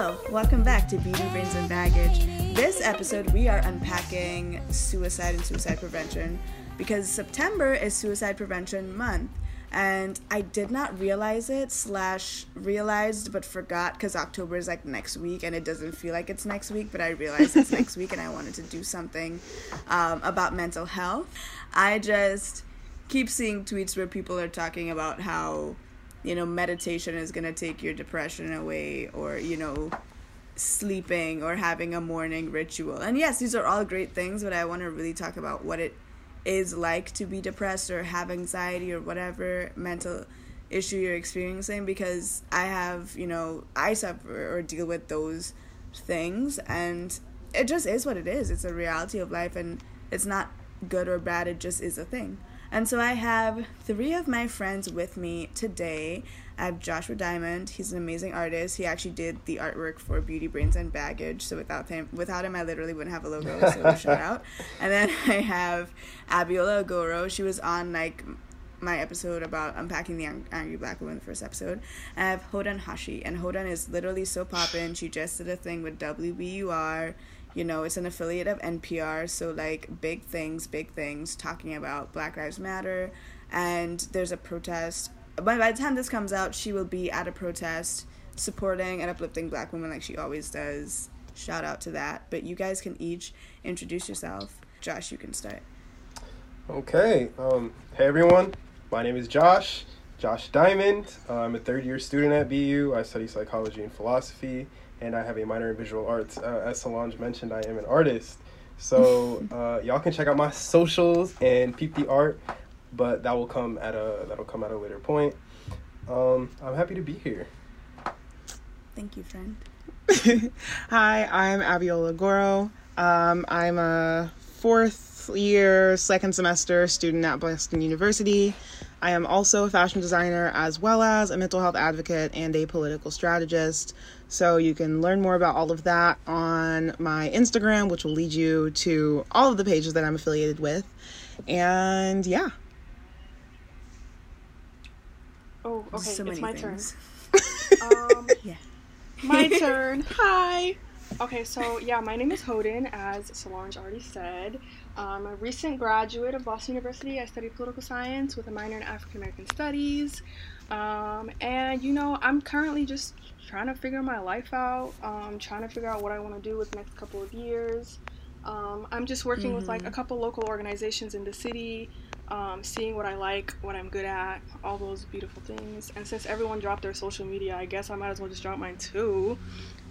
Hello, welcome back to Beauty, Brains, and Baggage. This episode, we are unpacking suicide and suicide prevention because September is Suicide Prevention Month. And I did not realize it, slash, realized but forgot because October is like next week and it doesn't feel like it's next week, but I realized it's next week and I wanted to do something um, about mental health. I just keep seeing tweets where people are talking about how you know, meditation is going to take your depression away, or, you know, sleeping or having a morning ritual. And yes, these are all great things, but I want to really talk about what it is like to be depressed or have anxiety or whatever mental issue you're experiencing because I have, you know, I suffer or deal with those things and it just is what it is. It's a reality of life and it's not good or bad, it just is a thing. And so I have three of my friends with me today. I have Joshua Diamond. He's an amazing artist. He actually did the artwork for Beauty Brains and Baggage. So without him, without him, I literally wouldn't have a logo. So shout out. And then I have Abiola Goro. She was on like my episode about unpacking the angry black woman, the first episode. I have Hodan Hashi, and Hodan is literally so poppin'. She just did a thing with WBUR you know it's an affiliate of npr so like big things big things talking about black lives matter and there's a protest. By, by the time this comes out she will be at a protest supporting and uplifting black women like she always does. Shout out to that. But you guys can each introduce yourself. Josh you can start. Okay um, hey everyone. My name is josh josh diamond. I'm a third year student at bu i study psychology and philosophy and I have a minor in visual arts. Uh, as Solange mentioned, I am an artist. So uh, y'all can check out my socials and peep the art, but that will come at a that'll come at a later point. Um, I'm happy to be here. Thank you, friend. Hi, I'm Abiola Goro. Um, I'm a fourth year, second semester student at Boston University. I am also a fashion designer as well as a mental health advocate and a political strategist. So you can learn more about all of that on my Instagram, which will lead you to all of the pages that I'm affiliated with. And yeah. Oh, okay. So it's my things. turn. um, yeah. My turn. Hi. Okay, so yeah, my name is Hodan, as Solange already said. I'm a recent graduate of Boston University. I studied political science with a minor in African American studies. Um, and you know, I'm currently just trying to figure my life out, um, trying to figure out what I want to do with the next couple of years. Um, I'm just working mm-hmm. with like a mm-hmm. couple local organizations in the city, um, seeing what I like, what I'm good at, all those beautiful things. And since everyone dropped their social media, I guess I might as well just drop mine too.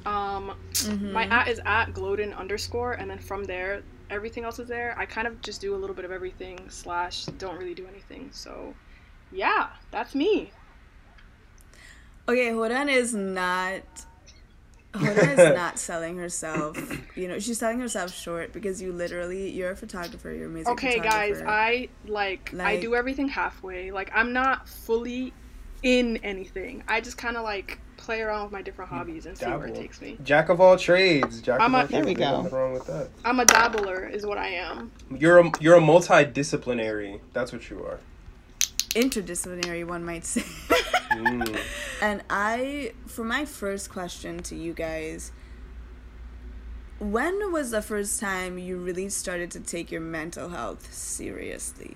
Um, mm-hmm. My at is at Gloden underscore, and then from there, everything else is there. I kind of just do a little bit of everything slash don't really do anything. So, yeah, that's me. Okay, Hodan is not. Hodan is not selling herself. You know, she's selling herself short because you literally you're a photographer. You're amazing. Okay, guys, I like, like I do everything halfway. Like I'm not fully in anything. I just kind of like play around with my different hobbies and Dabble. see where it takes me. Jack of all trades. Jack I'm of a, all there we go. Nothing wrong with that. I'm a dabbler, is what I am. You're a you're a multidisciplinary. That's what you are. Interdisciplinary, one might say. mm. And I, for my first question to you guys, when was the first time you really started to take your mental health seriously?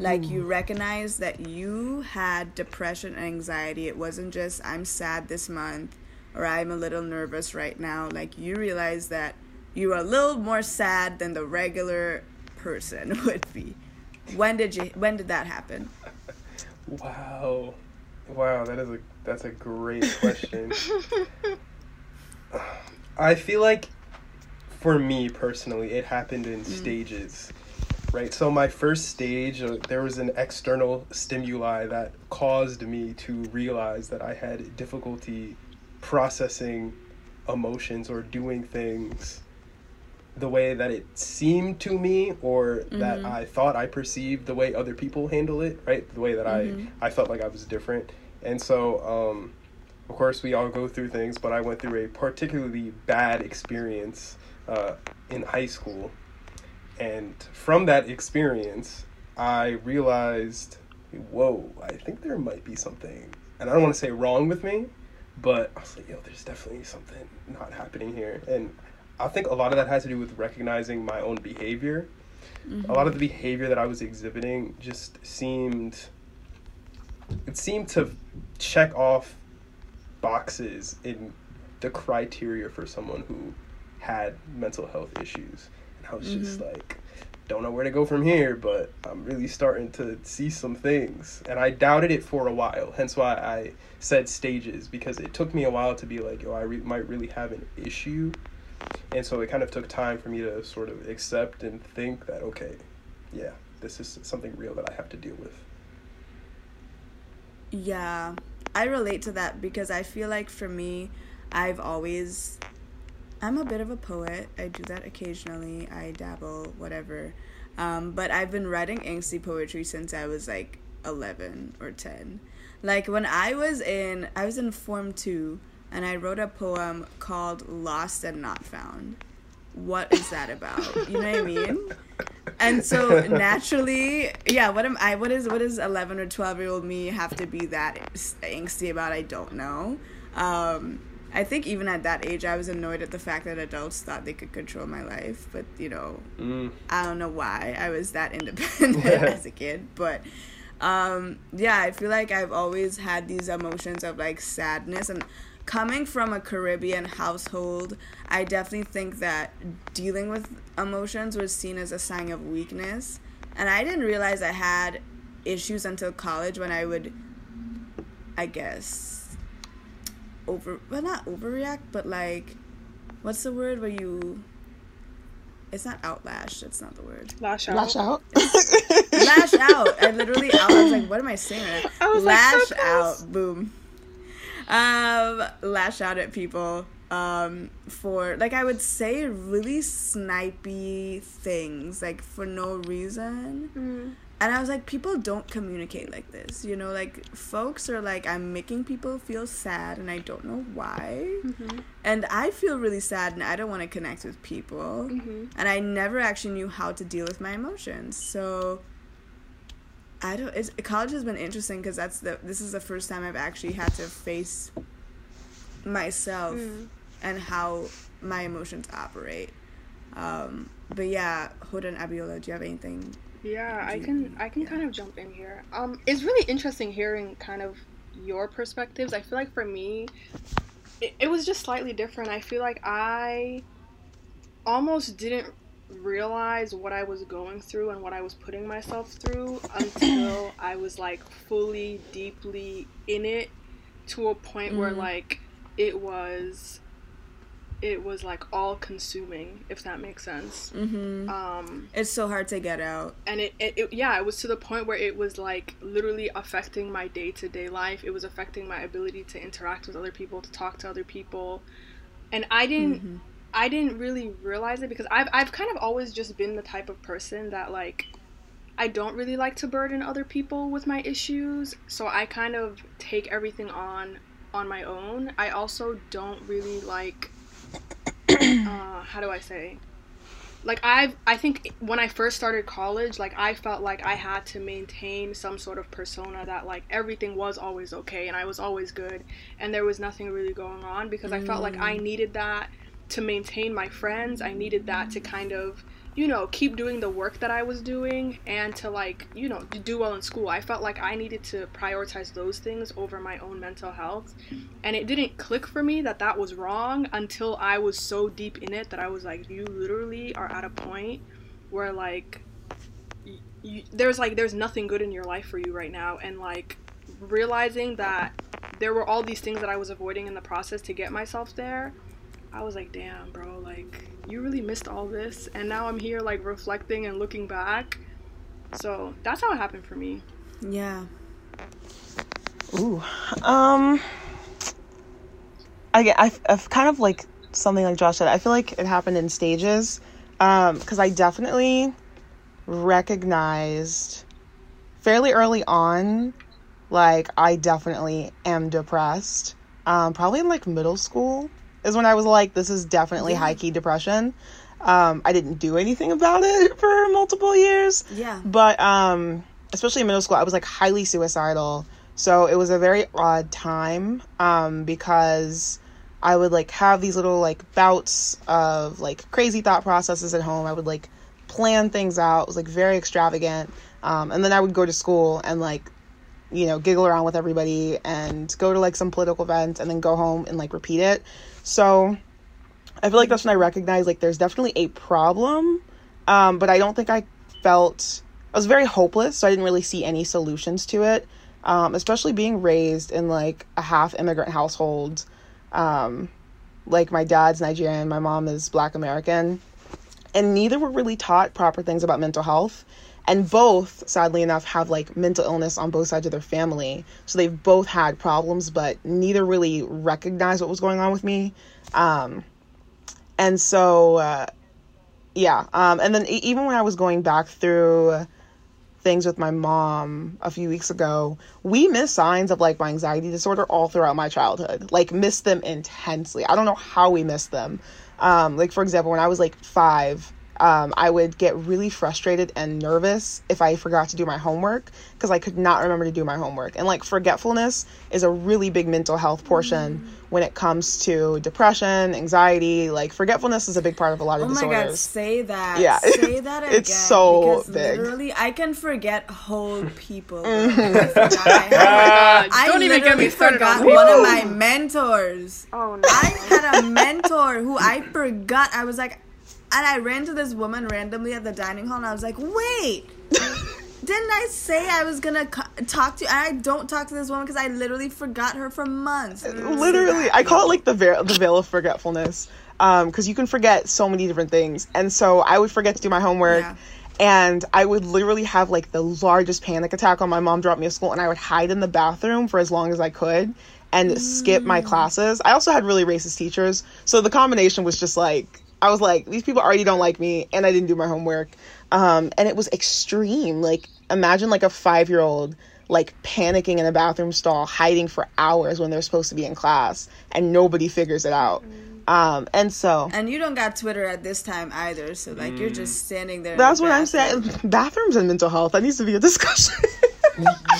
like you recognize that you had depression and anxiety it wasn't just i'm sad this month or i'm a little nervous right now like you realize that you are a little more sad than the regular person would be when did you when did that happen wow wow that is a that's a great question i feel like for me personally it happened in mm. stages right? So my first stage, uh, there was an external stimuli that caused me to realize that I had difficulty processing emotions or doing things the way that it seemed to me or mm-hmm. that I thought I perceived the way other people handle it, right? The way that mm-hmm. I I felt like I was different. And so um of course we all go through things, but I went through a particularly bad experience uh, in high school and from that experience, I realized, whoa, I think there might be something, and I don't want to say wrong with me, But I was like, yo, there's definitely something not happening here. And I think a lot of that has to do with recognizing my own behavior. Mm-hmm. A lot of the behavior that I was exhibiting just seemed it seemed to check off boxes in the criteria for someone who had mental health issues. And I was mm-hmm. just like don't know where to go from here, but I'm really starting to see some things. And I doubted it for a while, hence why I said stages, because it took me a while to be like, yo, I re- might really have an issue. And so it kind of took time for me to sort of accept and think that, okay, yeah, this is something real that I have to deal with. Yeah, I relate to that because I feel like for me, I've always I'm a bit of a poet. I do that occasionally. I dabble, whatever. Um, but I've been writing angsty poetry since I was like 11 or 10. Like when I was in, I was in Form 2 and I wrote a poem called Lost and Not Found. What is that about? You know what I mean? And so naturally, yeah, what am I what is what is 11 or 12 year old me have to be that angsty about? I don't know. Um, I think even at that age, I was annoyed at the fact that adults thought they could control my life. But you know, mm. I don't know why I was that independent as a kid. But um, yeah, I feel like I've always had these emotions of like sadness and coming from a Caribbean household. I definitely think that dealing with emotions was seen as a sign of weakness, and I didn't realize I had issues until college when I would, I guess over well not overreact but like what's the word where you it's not outlash that's not the word. Lash out. Lash out. Lash out. I literally out i was like what am i saying I was lash like, out. Boom um lash out at people um for like i would say really snipey things like for no reason mm and I was like, people don't communicate like this, you know. Like folks are like, I'm making people feel sad, and I don't know why. Mm-hmm. And I feel really sad, and I don't want to connect with people. Mm-hmm. And I never actually knew how to deal with my emotions. So I don't. It's, college has been interesting because that's the. This is the first time I've actually had to face myself mm. and how my emotions operate. Um, but yeah, Hodan and Abiola, do you have anything yeah, I can I can kind of jump in here. Um, it's really interesting hearing kind of your perspectives. I feel like for me, it, it was just slightly different. I feel like I almost didn't realize what I was going through and what I was putting myself through until I was like fully, deeply in it to a point mm-hmm. where like it was it was like all consuming if that makes sense mm-hmm. um it's so hard to get out and it, it, it, yeah it was to the point where it was like literally affecting my day-to-day life it was affecting my ability to interact with other people to talk to other people and i didn't mm-hmm. I didn't really realize it because i've i've kind of always just been the type of person that like I don't really like to burden other people with my issues, so I kind of take everything on on my own. I also don't really like uh, how do I say? Like I I think when I first started college, like I felt like I had to maintain some sort of persona that like everything was always okay and I was always good and there was nothing really going on because mm. I felt like I mm. needed that to maintain my friends. I needed that to kind of you know, keep doing the work that I was doing and to like, you know, do well in school. I felt like I needed to prioritize those things over my own mental health. And it didn't click for me that that was wrong until I was so deep in it that I was like, you literally are at a point where like you, there's like there's nothing good in your life for you right now and like realizing that there were all these things that I was avoiding in the process to get myself there. I was like, damn, bro, like you really missed all this. And now i'm here like reflecting and looking back. So that's how it happened for me. Yeah. Ooh um i I've, I've kind of like something like josh said i feel like it happened in stages um because i definitely recognized fairly early on like i definitely am depressed um probably in like middle school is when I was like, this is definitely yeah. high key depression. Um, I didn't do anything about it for multiple years. Yeah. But um, especially in middle school, I was like highly suicidal, So it was a very odd time um, because I would like have these little like bouts of like crazy thought processes at home. I would like plan things out. It was like very extravagant. Um, and then I would go to school and like, you know, giggle around with everybody and go to like some political event and then go home and like repeat it. So I feel like that's when I recognize like there's definitely a problem. Um, but I don't think I felt I was very hopeless, so I didn't really see any solutions to it. Um, especially being raised in like a half immigrant household. Um, like my dad's Nigerian, my mom is black American, and neither were really taught proper things about mental health. And both, sadly enough, have like mental illness on both sides of their family. So they've both had problems, but neither really recognized what was going on with me. Um, and so, uh, yeah. Um, and then even when I was going back through things with my mom a few weeks ago, we missed signs of like my anxiety disorder all throughout my childhood. Like missed them intensely. I don't know how we missed them. Um, like for example, when I was like five, um, I would get really frustrated and nervous if I forgot to do my homework because I could not remember to do my homework. And like forgetfulness is a really big mental health portion mm. when it comes to depression, anxiety. Like forgetfulness is a big part of a lot of oh disorders. Oh my god, say that. Yeah, say that again. it's so big. Literally, I can forget whole people. Mm-hmm. I, I don't even get me started on one of my mentors. Oh no! I had a mentor who I forgot. I was like and I ran to this woman randomly at the dining hall, and I was like, "Wait, didn't I say I was gonna co- talk to you?" And I don't talk to this woman because I literally forgot her for months. Literally, I call it like the veil, the veil of forgetfulness, because um, you can forget so many different things. And so I would forget to do my homework. Yeah. And I would literally have like the largest panic attack on my mom dropped me to school, and I would hide in the bathroom for as long as I could and mm. skip my mm. classes. I also had really racist teachers, so the combination was just like I was like, these people already don't like me, and I didn't do my homework. Um, and it was extreme. Like, imagine like a five year old like panicking in a bathroom stall, hiding for hours when they're supposed to be in class, and nobody figures it out. Um, and so, and you don't got Twitter at this time either, so like mm. you're just standing there. That's the what I'm saying. Bathrooms and mental health. That needs to be a discussion.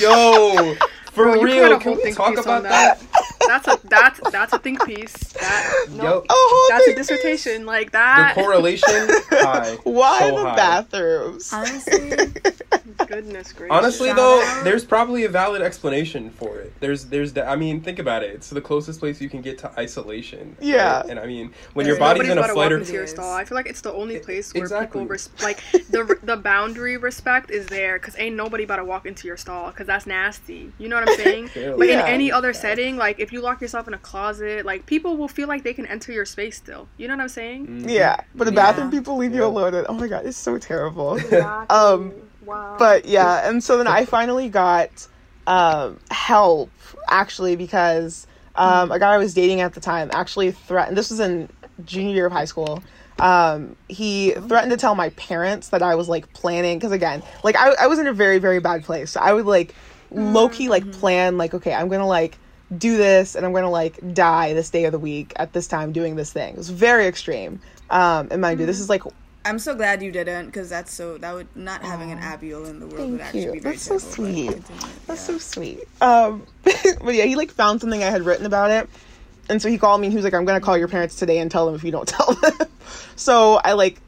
Yo, for Bro, real, can we talk about that? that? that's a that's that's a think piece. That no, oh, that's a dissertation like that. The correlation high. Why so the high. bathrooms? Honestly, goodness gracious. Honestly, though, there's probably a valid explanation for it. There's there's I mean, think about it. It's the closest place you can get to isolation. Yeah. Right? And I mean, when your body's in a flight or your stall, I feel like it's the only place where exactly. people res- like the the boundary respect is there because ain't nobody about to walk into your stall because that's nasty. You know what I'm saying? but yeah. in any other setting, like if you lock yourself in a closet, like people will feel like they can enter your space still. You know what I'm saying? Mm-hmm. Yeah, but the bathroom yeah. people leave yeah. you alone. And, oh my god, it's so terrible. Exactly. um, wow. But yeah, and so then I finally got um, help actually because um, a guy I was dating at the time actually threatened. This was in junior year of high school. Um, he threatened to tell my parents that I was like planning because again, like I, I was in a very very bad place. So I would like low key like mm-hmm. plan like okay, I'm gonna like do this and I'm gonna like die this day of the week at this time doing this thing. It was very extreme. Um, and mind you, this is like I'm so glad you didn't because that's so that would not having an Abiel in the world Thank would actually you. be very That's so sweet. That's yeah. so sweet. Um, but yeah, he like found something I had written about it, and so he called me and he was like, "I'm gonna call your parents today and tell them if you don't tell them." so I like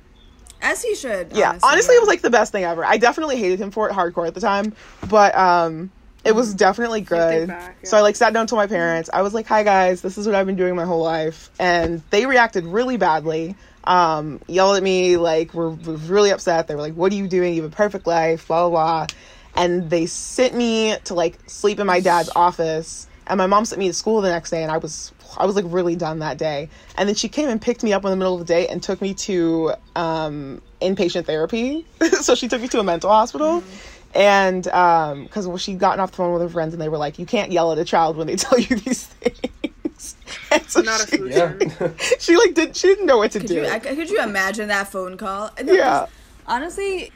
as he should. Yeah, honestly, honestly yeah. it was like the best thing ever. I definitely hated him for it hardcore at the time, but um, it was definitely good. Back, yeah. So I like sat down to my parents. I was like, "Hi guys, this is what I've been doing my whole life," and they reacted really badly. Um, yelled at me, like were, were really upset. They were like, "What are you doing? You have a perfect life." Blah blah blah. And they sent me to like sleep in my dad's office. And my mom sent me to school the next day, and I was I was like really done that day. And then she came and picked me up in the middle of the day and took me to um, inpatient therapy. so she took me to a mental hospital. Mm-hmm and um because well, she'd gotten off the phone with her friends and they were like you can't yell at a child when they tell you these things and so not she, a solution yeah. she like did she didn't know what to could do you, I, could you imagine that phone call no, yeah honestly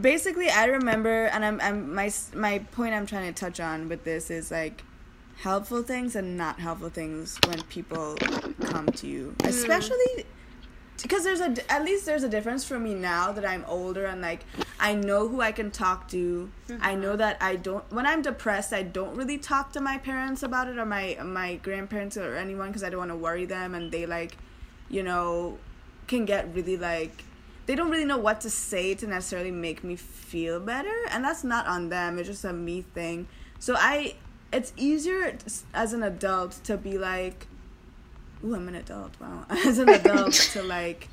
basically i remember and I'm, I'm my my point i'm trying to touch on with this is like helpful things and not helpful things when people come to you mm. especially because there's a at least there's a difference for me now that I'm older and like I know who I can talk to. Mm-hmm. I know that I don't when I'm depressed I don't really talk to my parents about it or my my grandparents or anyone because I don't want to worry them and they like you know can get really like they don't really know what to say to necessarily make me feel better and that's not on them it's just a me thing so i it's easier as an adult to be like ooh i'm an adult wow. As an adult to like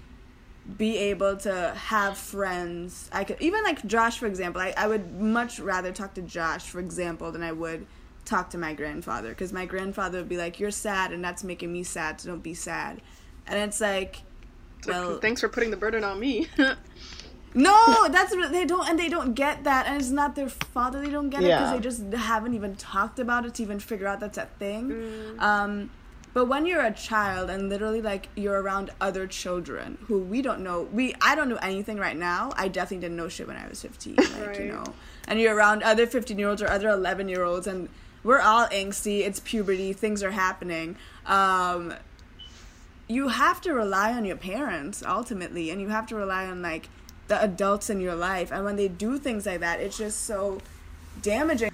be able to have friends. I could even like josh for example i, I would much rather talk to josh for example than i would talk to my grandfather because my grandfather would be like you're sad and that's making me sad so don't be sad. And it's like well, like, thanks for putting the burden on me. no, that's they don't, and they don't get that, and it's not their fault that they don't get yeah. it because they just haven't even talked about it to even figure out that's a thing. Mm. Um, but when you're a child and literally like you're around other children who we don't know, we I don't know anything right now. I definitely didn't know shit when I was 15, like right. you know. And you're around other 15 year olds or other 11 year olds, and we're all angsty. It's puberty. Things are happening. Um, you have to rely on your parents ultimately and you have to rely on like the adults in your life and when they do things like that it's just so damaging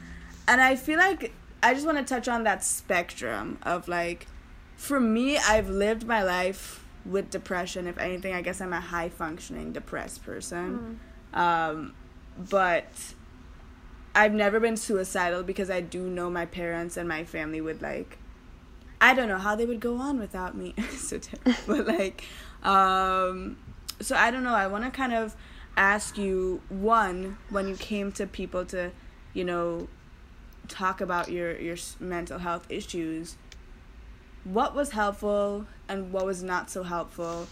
and i feel like i just want to touch on that spectrum of like for me i've lived my life with depression if anything i guess i'm a high functioning depressed person mm. um, but i've never been suicidal because i do know my parents and my family would like I don't know how they would go on without me. so terrible. But like, um, so I don't know. I want to kind of ask you one when you came to people to, you know, talk about your your mental health issues. What was helpful and what was not so helpful,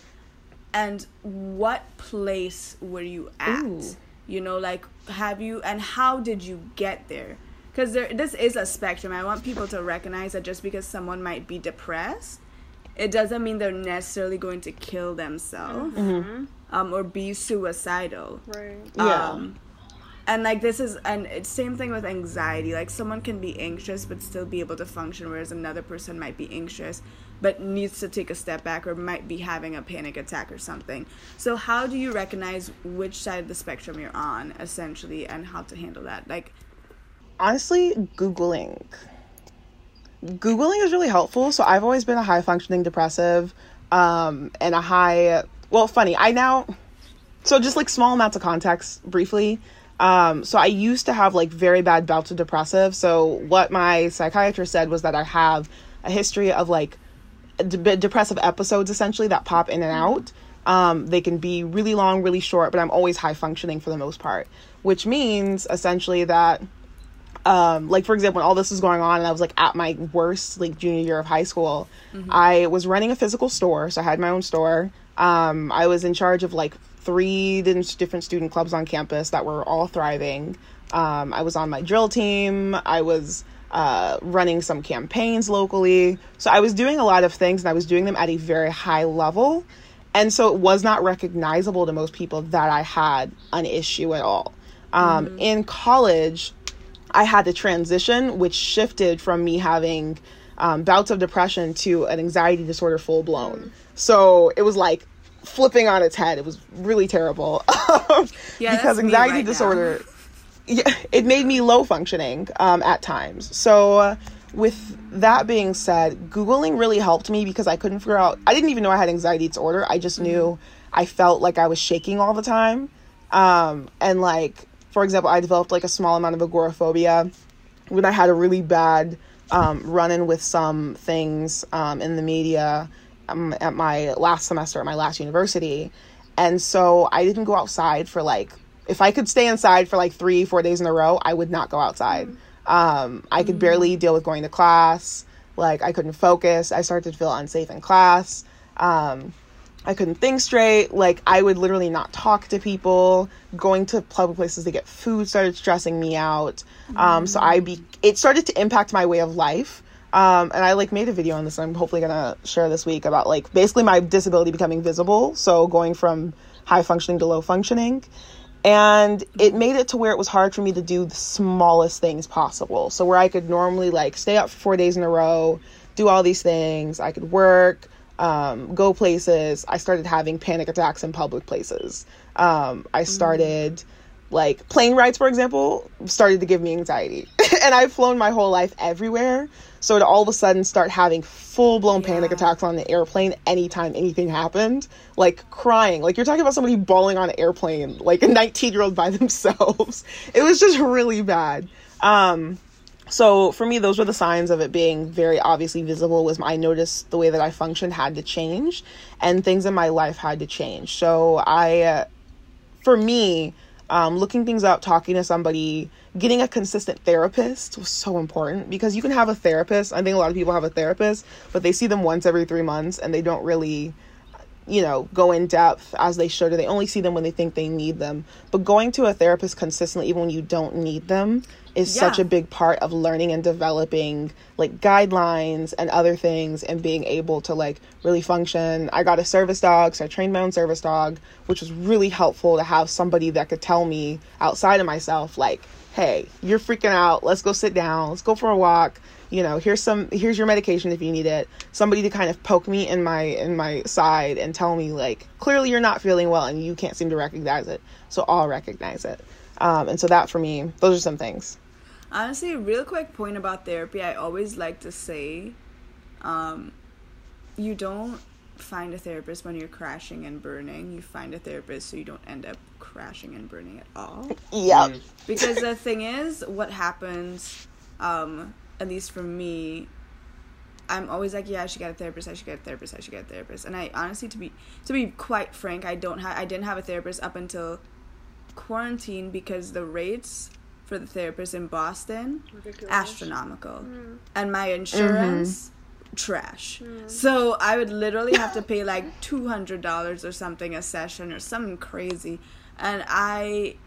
and what place were you at? Ooh. You know, like have you and how did you get there? because there, this is a spectrum. I want people to recognize that just because someone might be depressed, it doesn't mean they're necessarily going to kill themselves mm-hmm. um, or be suicidal. Right. Yeah. Um, and like this is and it's same thing with anxiety. Like someone can be anxious but still be able to function, whereas another person might be anxious but needs to take a step back or might be having a panic attack or something. So how do you recognize which side of the spectrum you're on essentially and how to handle that? Like honestly, Googling. Googling is really helpful. So I've always been a high functioning depressive um, and a high, well, funny. I now, so just like small amounts of context briefly. Um, so I used to have like very bad bouts of depressive. So what my psychiatrist said was that I have a history of like de- depressive episodes essentially that pop in and out. Um, they can be really long, really short, but I'm always high functioning for the most part, which means essentially that um, like for example, when all this was going on and I was like at my worst, like junior year of high school, mm-hmm. I was running a physical store, so I had my own store. Um, I was in charge of like three different student clubs on campus that were all thriving. Um, I was on my drill team. I was uh, running some campaigns locally. So I was doing a lot of things and I was doing them at a very high level. And so it was not recognizable to most people that I had an issue at all. Um, mm-hmm. In college, I had to transition, which shifted from me having um, bouts of depression to an anxiety disorder full blown. So it was like flipping on its head. It was really terrible. yeah, because anxiety right disorder, yeah, it made me low functioning um, at times. So. Uh, with that being said, Googling really helped me because I couldn't figure out, I didn't even know I had anxiety disorder. I just mm-hmm. knew I felt like I was shaking all the time. Um, and like for example, I developed like a small amount of agoraphobia when I had a really bad um, run in with some things um, in the media um, at my last semester at my last university. And so I didn't go outside for like, if I could stay inside for like three, four days in a row, I would not go outside. Um, I could barely deal with going to class. Like, I couldn't focus. I started to feel unsafe in class. Um, I couldn't think straight. Like, I would literally not talk to people. Going to public places to get food started stressing me out. Um, so I be it started to impact my way of life. Um, and I like made a video on this. I'm hopefully gonna share this week about like basically my disability becoming visible. So going from high functioning to low functioning, and it made it to where it was hard for me to do the smallest things possible. So where I could normally like stay up for four days in a row, do all these things. I could work, um, go places. I started having panic attacks in public places. Um, I started. Mm like plane rides for example started to give me anxiety and i've flown my whole life everywhere so to all of a sudden start having full blown yeah. panic attacks on the airplane anytime anything happened like crying like you're talking about somebody bawling on an airplane like a 19 year old by themselves it was just really bad um so for me those were the signs of it being very obviously visible was i noticed the way that i functioned had to change and things in my life had to change so i uh, for me um, looking things up, talking to somebody, getting a consistent therapist was so important because you can have a therapist. I think a lot of people have a therapist, but they see them once every three months and they don't really, you know, go in depth as they should, or they only see them when they think they need them. But going to a therapist consistently, even when you don't need them, is yeah. such a big part of learning and developing like guidelines and other things and being able to like really function. I got a service dog, so I trained my own service dog, which was really helpful to have somebody that could tell me outside of myself like, "Hey, you're freaking out. Let's go sit down. Let's go for a walk." You know, here's some here's your medication if you need it. Somebody to kind of poke me in my in my side and tell me like, "Clearly you're not feeling well and you can't seem to recognize it." So I'll recognize it. Um, and so that for me, those are some things. Honestly, real quick point about therapy, I always like to say, um, you don't find a therapist when you're crashing and burning. You find a therapist so you don't end up crashing and burning at all. Yeah. Because the thing is, what happens, um, at least for me, I'm always like, yeah, I should get a therapist. I should get a therapist. I should get a therapist. And I honestly, to be to be quite frank, I don't have I didn't have a therapist up until quarantine because the rates for the therapist in Boston, Ridiculous. astronomical, mm. and my insurance. Mm-hmm. Trash. Mm. So I would literally have to pay like two hundred dollars or something a session or something crazy, and I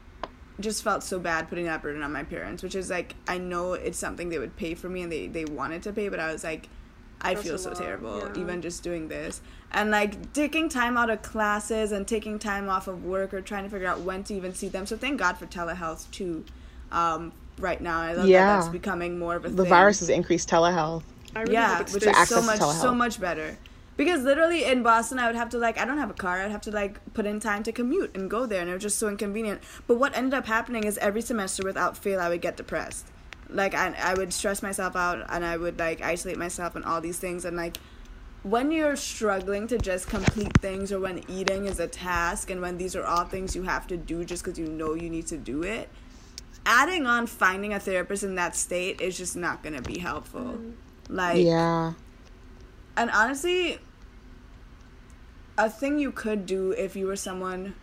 just felt so bad putting that burden on my parents, which is like I know it's something they would pay for me and they they wanted to pay, but I was like, I That's feel so lot. terrible yeah. even just doing this. And like taking time out of classes and taking time off of work or trying to figure out when to even see them. So thank God for telehealth too um, right now. I love yeah. that that's becoming more of a the thing. virus has increased telehealth. I really yeah, which is so much so much better. Because literally in Boston, I would have to like I don't have a car. I'd have to like put in time to commute and go there, and it was just so inconvenient. But what ended up happening is every semester, without fail, I would get depressed. Like I, I would stress myself out, and I would like isolate myself and all these things, and like when you're struggling to just complete things or when eating is a task and when these are all things you have to do just because you know you need to do it adding on finding a therapist in that state is just not going to be helpful. Mm. Like Yeah. And honestly, a thing you could do if you were someone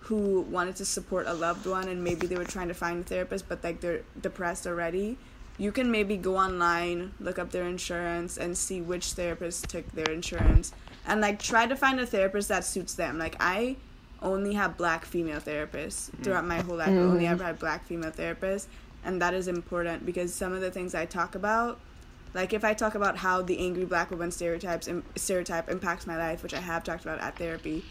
who wanted to support a loved one and maybe they were trying to find a therapist but like they're depressed already, you can maybe go online, look up their insurance and see which therapist took their insurance and like try to find a therapist that suits them. Like I only have black female therapists mm-hmm. throughout my whole life. Mm-hmm. I only ever had black female therapists, and that is important because some of the things I talk about, like if I talk about how the angry black woman stereotypes stereotype impacts my life, which I have talked about at therapy,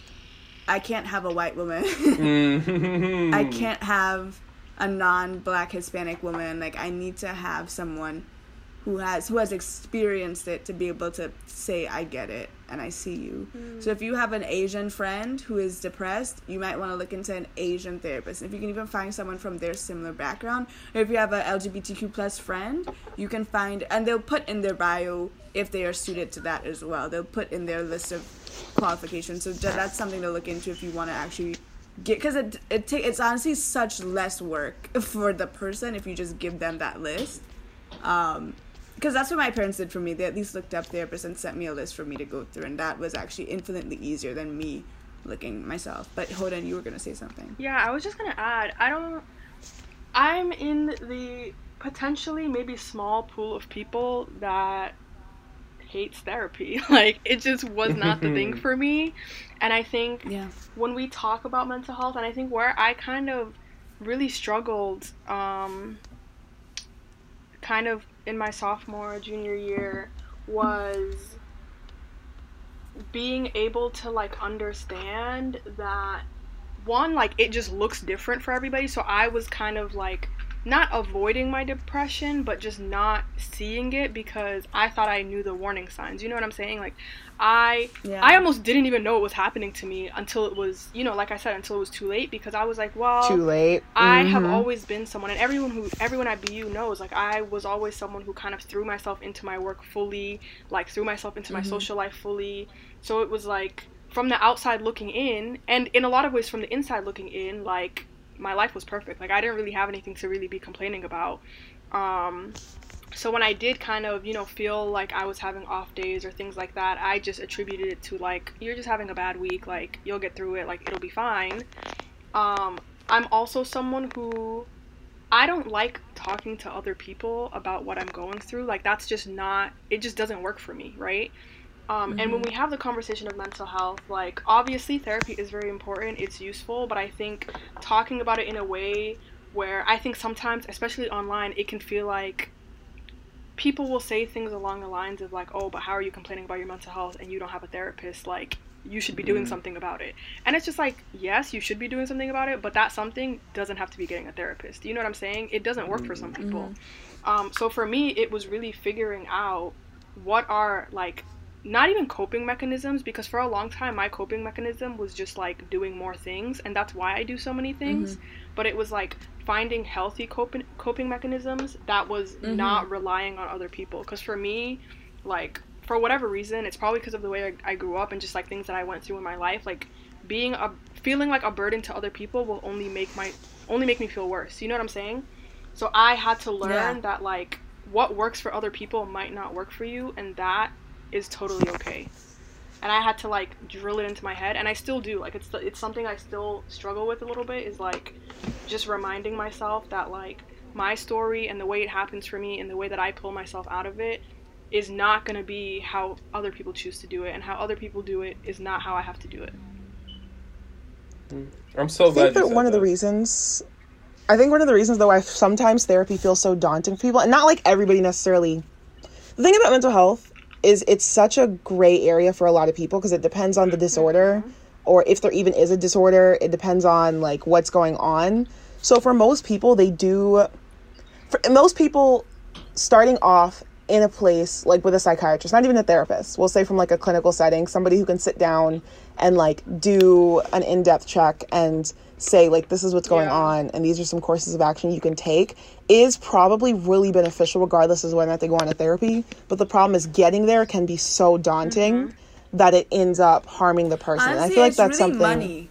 I can't have a white woman. mm-hmm. I can't have a non-black Hispanic woman. Like I need to have someone who has who has experienced it to be able to say I get it and I see you. Mm. So if you have an Asian friend who is depressed, you might want to look into an Asian therapist. If you can even find someone from their similar background, or if you have a LGBTQ plus friend, you can find and they'll put in their bio if they are suited to that as well. They'll put in their list of qualifications. So that's something to look into if you want to actually get because it it ta- it's honestly such less work for the person if you just give them that list. Um, because that's what my parents did for me. They at least looked up therapists and sent me a list for me to go through, and that was actually infinitely easier than me looking myself. But Hodan, you were gonna say something. Yeah, I was just gonna add. I don't. I'm in the potentially maybe small pool of people that hates therapy. Like it just was not the thing for me. And I think yeah. when we talk about mental health, and I think where I kind of really struggled, um, kind of in my sophomore junior year was being able to like understand that one like it just looks different for everybody so i was kind of like not avoiding my depression, but just not seeing it because I thought I knew the warning signs. You know what I'm saying? Like I yeah. I almost didn't even know it was happening to me until it was, you know, like I said, until it was too late because I was like, well, too late. Mm-hmm. I have mm-hmm. always been someone, and everyone who everyone at BU knows, like I was always someone who kind of threw myself into my work fully, like threw myself into mm-hmm. my social life fully. So it was like from the outside looking in, and in a lot of ways from the inside looking in, like my life was perfect. Like I didn't really have anything to really be complaining about. Um, so when I did kind of, you know, feel like I was having off days or things like that, I just attributed it to like you're just having a bad week, like you'll get through it, like it'll be fine. Um, I'm also someone who I don't like talking to other people about what I'm going through. Like that's just not it just doesn't work for me, right? Um, mm-hmm. And when we mm-hmm. have the conversation of mental health, like obviously therapy is very important, it's useful, but I think talking about it in a way where I think sometimes, especially online, it can feel like people will say things along the lines of like, "Oh, but how are you complaining about your mental health and you don't have a therapist?" Like you should be doing mm-hmm. something about it. And it's just like, yes, you should be doing something about it, but that something doesn't have to be getting a therapist. You know what I'm saying? It doesn't work for some people. Mm-hmm. Um, so for me, it was really figuring out what are like not even coping mechanisms because for a long time my coping mechanism was just like doing more things and that's why I do so many things mm-hmm. but it was like finding healthy coping coping mechanisms that was mm-hmm. not relying on other people because for me like for whatever reason it's probably because of the way I, I grew up and just like things that I went through in my life like being a feeling like a burden to other people will only make my only make me feel worse you know what I'm saying so I had to learn yeah. that like what works for other people might not work for you and that is totally okay. And I had to like drill it into my head, and I still do. Like it's it's something I still struggle with a little bit. Is like just reminding myself that like my story and the way it happens for me and the way that I pull myself out of it is not going to be how other people choose to do it, and how other people do it is not how I have to do it. Mm. I'm so glad. I think that one that. of the reasons. I think one of the reasons, though, I sometimes therapy feels so daunting for people, and not like everybody necessarily. The thing about mental health is it's such a gray area for a lot of people because it depends on the mm-hmm. disorder or if there even is a disorder it depends on like what's going on. So for most people they do for most people starting off in a place like with a psychiatrist not even a therapist we'll say from like a clinical setting somebody who can sit down and like do an in-depth check and say like this is what's going yeah. on and these are some courses of action you can take is probably really beneficial regardless of whether or not they go on a therapy but the problem is getting there can be so daunting mm-hmm. that it ends up harming the person Honestly, i feel like that's really something money.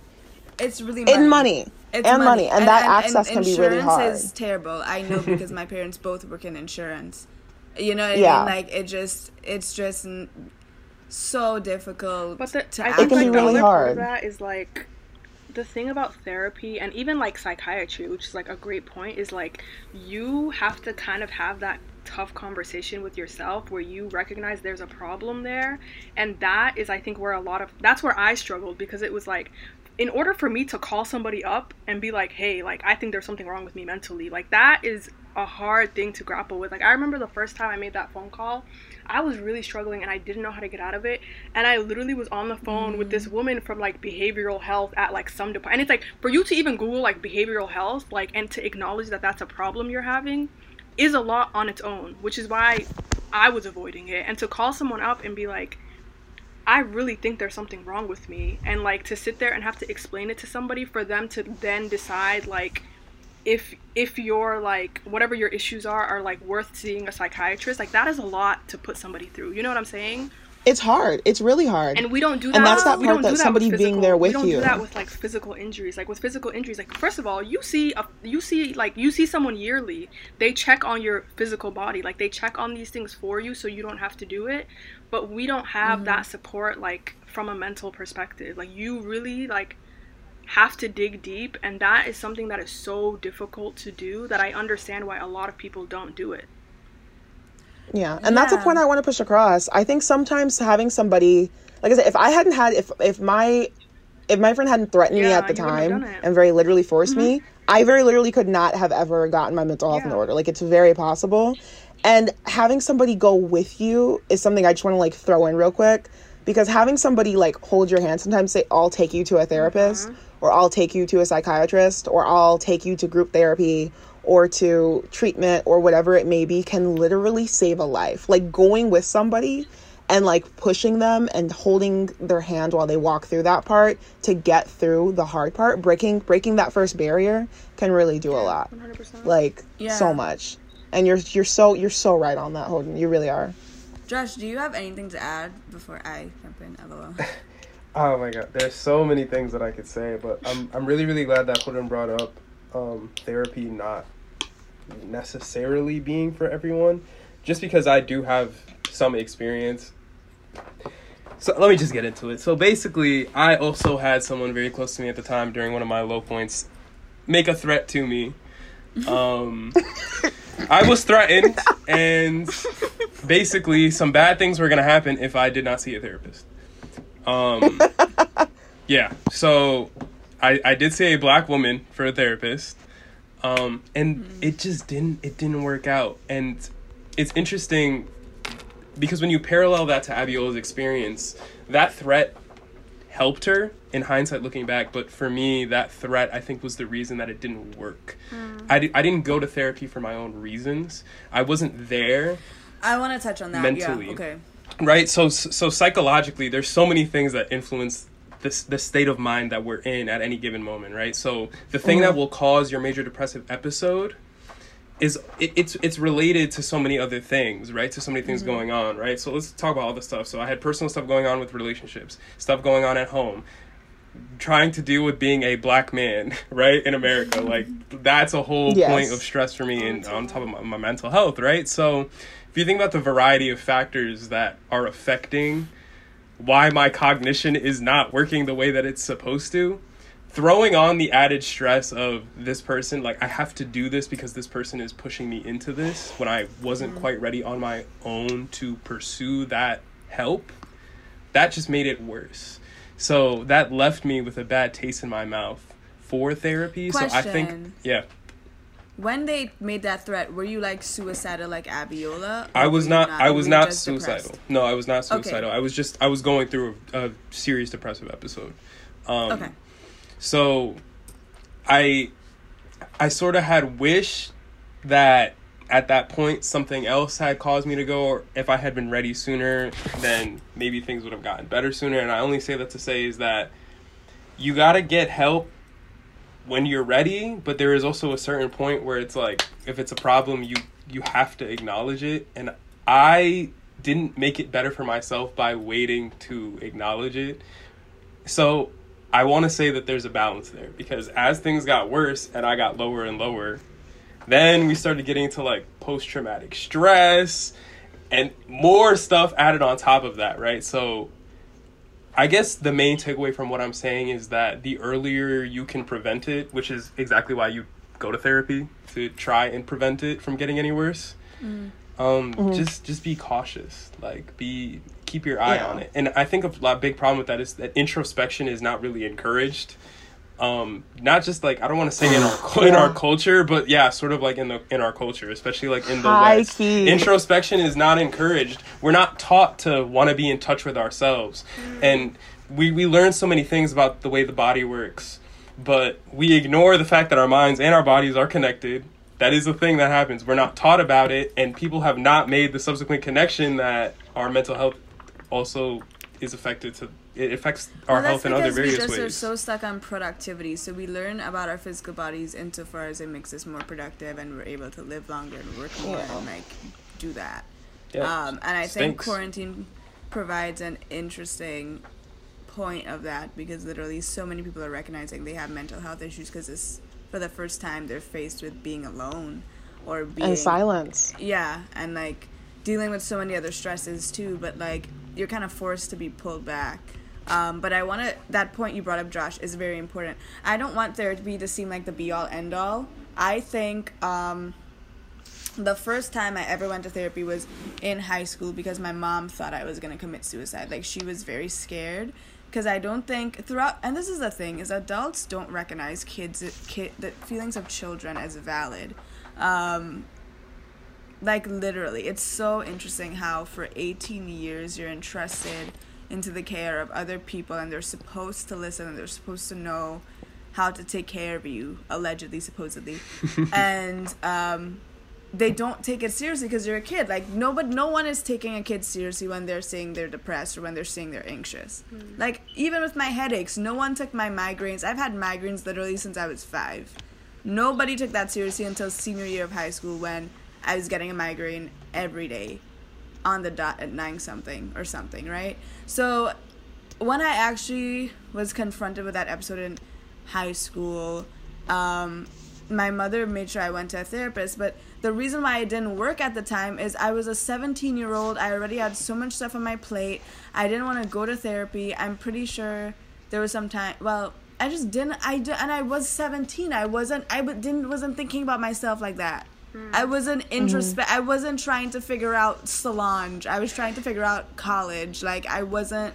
it's really money. in money it's and money, money. And, and, that and, access can be really hard. Insurance is terrible. I know because my parents both work in insurance. You know what yeah. I mean? Like it just, it's just so difficult. But the, to I think it can be really hard. that is like the thing about therapy and even like psychiatry, which is like a great point, is like you have to kind of have that tough conversation with yourself where you recognize there's a problem there. And that is, I think, where a lot of that's where I struggled because it was like, in order for me to call somebody up and be like, hey, like, I think there's something wrong with me mentally, like, that is a hard thing to grapple with. Like, I remember the first time I made that phone call, I was really struggling and I didn't know how to get out of it. And I literally was on the phone mm. with this mm. woman from like behavioral health at like some department. And it's like for you to even Google like behavioral health, like, and to acknowledge that that's a problem you're having is a lot on its own, which is why I was avoiding it. And to call someone up and be like, I really think there's something wrong with me. And like to sit there and have to explain it to somebody for them to then decide, like, if if your like whatever your issues are are like worth seeing a psychiatrist like that is a lot to put somebody through. You know what i'm saying? It's hard. It's really hard. And we don't do that and that's that part that, that somebody physical, being there with you we don't you. do that with like physical injuries like with physical injuries. Like first of all you see a, you see like you see someone yearly they check on your physical body like they check on these things for you so you don't have to do it. But we don't have mm-hmm. that support like from a mental perspective. Like you really like have to dig deep and that is something that is so difficult to do that I understand why a lot of people don't do it. Yeah, and yeah. that's a point I want to push across. I think sometimes having somebody like I said if I hadn't had if if my if my friend hadn't threatened yeah, me at the time and very literally forced mm-hmm. me, I very literally could not have ever gotten my mental health yeah. in order. Like it's very possible. And having somebody go with you is something I just want to like throw in real quick because having somebody like hold your hand sometimes say I'll take you to a therapist mm-hmm or I'll take you to a psychiatrist, or I'll take you to group therapy, or to treatment or whatever it may be can literally save a life. Like going with somebody and like pushing them and holding their hand while they walk through that part to get through the hard part breaking breaking that first barrier can really do a lot 100%. like yeah. so much and you're you're so you're so right on that Hodan you really are Josh do you have anything to add before I jump in lol oh my god there's so many things that I could say but I'm I'm really really glad that Hodan brought up um, therapy not necessarily being for everyone just because I do have some experience. So let me just get into it. So basically, I also had someone very close to me at the time during one of my low points make a threat to me. Um, I was threatened, and basically, some bad things were gonna happen if I did not see a therapist. Um, yeah. So I I did see a black woman for a therapist. Um, and mm-hmm. it just didn't it didn't work out and it's interesting because when you parallel that to Abiola's experience, that threat helped her in hindsight looking back but for me that threat i think was the reason that it didn't work mm. I, di- I didn't go to therapy for my own reasons i wasn't there i want to touch on that mentally yeah, okay right so so psychologically there's so many things that influence this the state of mind that we're in at any given moment right so the thing mm. that will cause your major depressive episode is it, it's it's related to so many other things, right? To so many things mm-hmm. going on, right? So let's talk about all the stuff. So I had personal stuff going on with relationships, stuff going on at home, trying to deal with being a black man, right, in America. Like that's a whole yes. point of stress for me, and on top of my, my mental health, right? So if you think about the variety of factors that are affecting why my cognition is not working the way that it's supposed to throwing on the added stress of this person like i have to do this because this person is pushing me into this when i wasn't mm-hmm. quite ready on my own to pursue that help that just made it worse so that left me with a bad taste in my mouth for therapy Question. so i think yeah when they made that threat were you like suicidal like abiola i was not, not, i was not suicidal depressed? no i was not suicidal. Okay. i was just i was going through a, a serious depressive episode. Um, okay. so I I sort of had wished that at that point something else had caused me to go or if I had been ready sooner then maybe things would have gotten better sooner. And I only say that to say is that you got to get help when you're ready but there is also a certain point where it's like if it's a problem you you have to acknowledge it and I didn't make it better for myself by waiting to acknowledge it so I want to say that there's a balance there because as things got worse and I got lower and lower, then we started getting into like post traumatic stress and more stuff added on top of that, right? So I guess the main takeaway from what I'm saying is that the earlier you can prevent it, which is exactly why you go to therapy to try and prevent it from getting any worse. Mm. Um, mm-hmm. just just be cautious. Like be keep your eye yeah. on it. And I think a lot, big problem with that is that introspection is not really encouraged. Um, not just like I don't want to say in our in our culture, but yeah, sort of like in the in our culture, especially like in the High West. Key. Introspection is not encouraged. We're not taught to want to be in touch with ourselves, mm. and we we learn so many things about the way the body works, but we ignore the fact that our minds and our bodies are connected. That is the thing that happens. We're not taught about it, and people have not made the subsequent connection that our mental health also is affected to it affects our well, health in other various ways. We just are so stuck on productivity, so we learn about our physical bodies insofar as it makes us more productive, and we're able to live longer and work more yeah. and like do that. Yeah, um, and I Stinks. think quarantine provides an interesting point of that because literally so many people are recognizing they have mental health issues because it's for the first time they're faced with being alone or being and silence. Yeah, and like dealing with so many other stresses too, but like you're kind of forced to be pulled back. Um, but I want to, that point you brought up, Josh, is very important. I don't want therapy to seem like the be all end all. I think um, the first time I ever went to therapy was in high school because my mom thought I was going to commit suicide. Like, she was very scared because I don't think throughout and this is the thing is adults don't recognize kids kid the feelings of children as valid. Um, like literally, it's so interesting how for 18 years you're entrusted into the care of other people and they're supposed to listen and they're supposed to know how to take care of you, allegedly, supposedly, and um, they don't take it seriously because you're a kid. Like nobody, no one is taking a kid seriously when they're saying they're depressed or when they're saying they're anxious. Mm. Like even with my headaches, no one took my migraines. I've had migraines literally since I was five. Nobody took that seriously until senior year of high school when I was getting a migraine every day, on the dot at nine something or something, right? So when I actually was confronted with that episode in high school, um, my mother made sure I went to a therapist, but the reason why it didn't work at the time is I was a 17 year old. I already had so much stuff on my plate. I didn't want to go to therapy. I'm pretty sure there was some time. Well, I just didn't. I and I was 17. I wasn't. I didn't. Wasn't thinking about myself like that. Mm. I wasn't introspect. Mm-hmm. I wasn't trying to figure out Solange. I was trying to figure out college. Like I wasn't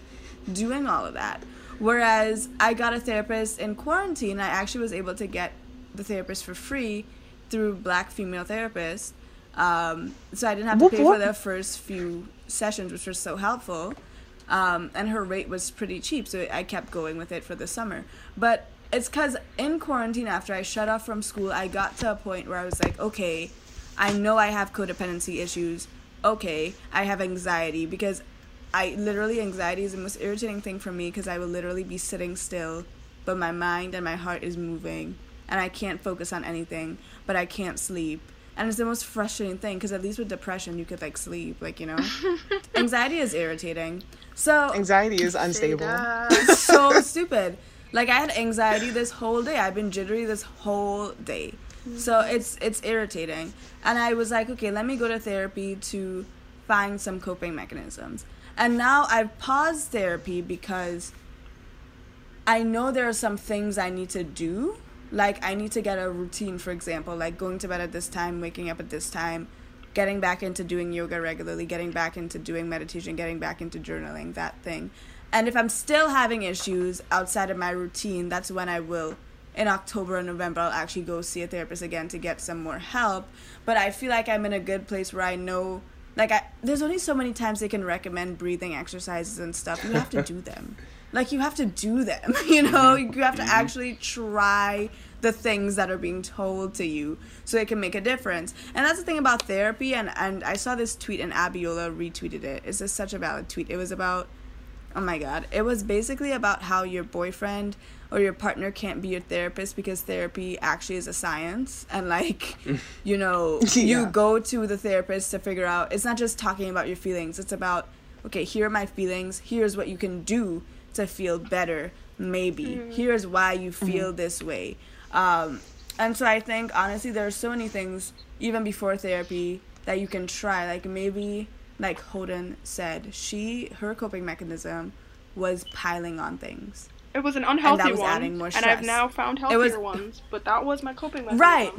doing all of that. Whereas I got a therapist in quarantine. I actually was able to get the therapist for free through black female therapists. Um, so I didn't have to pay for the first few sessions, which was so helpful. Um, and her rate was pretty cheap, so I kept going with it for the summer. But it's because in quarantine, after I shut off from school, I got to a point where I was like, okay, I know I have codependency issues. Okay, I have anxiety because I literally anxiety is the most irritating thing for me because I will literally be sitting still, but my mind and my heart is moving and I can't focus on anything, but I can't sleep. And it's the most frustrating thing because at least with depression you could like sleep, like you know. anxiety is irritating. So anxiety is unstable. So stupid. Like I had anxiety this whole day. I've been jittery this whole day. So mm. it's it's irritating. And I was like, okay, let me go to therapy to find some coping mechanisms. And now I've paused therapy because I know there are some things I need to do like i need to get a routine for example like going to bed at this time waking up at this time getting back into doing yoga regularly getting back into doing meditation getting back into journaling that thing and if i'm still having issues outside of my routine that's when i will in october and november i'll actually go see a therapist again to get some more help. But i feel like i'm in a good place where i know like I, there's only so many times they can recommend breathing exercises and stuff. You have to do them. Like you have to do them you know? You have to mm-hmm. actually try the things that are being told to you so it can make a difference. And that's the thing about therapy and and i saw this tweet and abiola retweeted it. It's just such a valid tweet. It was about oh my god. It was basically about how your boyfriend or your partner can't be your therapist because therapy actually is a science. And like you know yeah. you go to the therapist to figure out it's not just talking about your feelings. It's about okay here are my feelings. Here's what you can do to feel better maybe. Mm-hmm. here's why you feel mm-hmm. this way. Um, and so i think honestly there are so many things even before therapy that you can try. Like maybe like Hodan said she her coping mechanism was piling on things it was an unhealthy was one and i've now found healthier was, ones but that was my coping mechanism right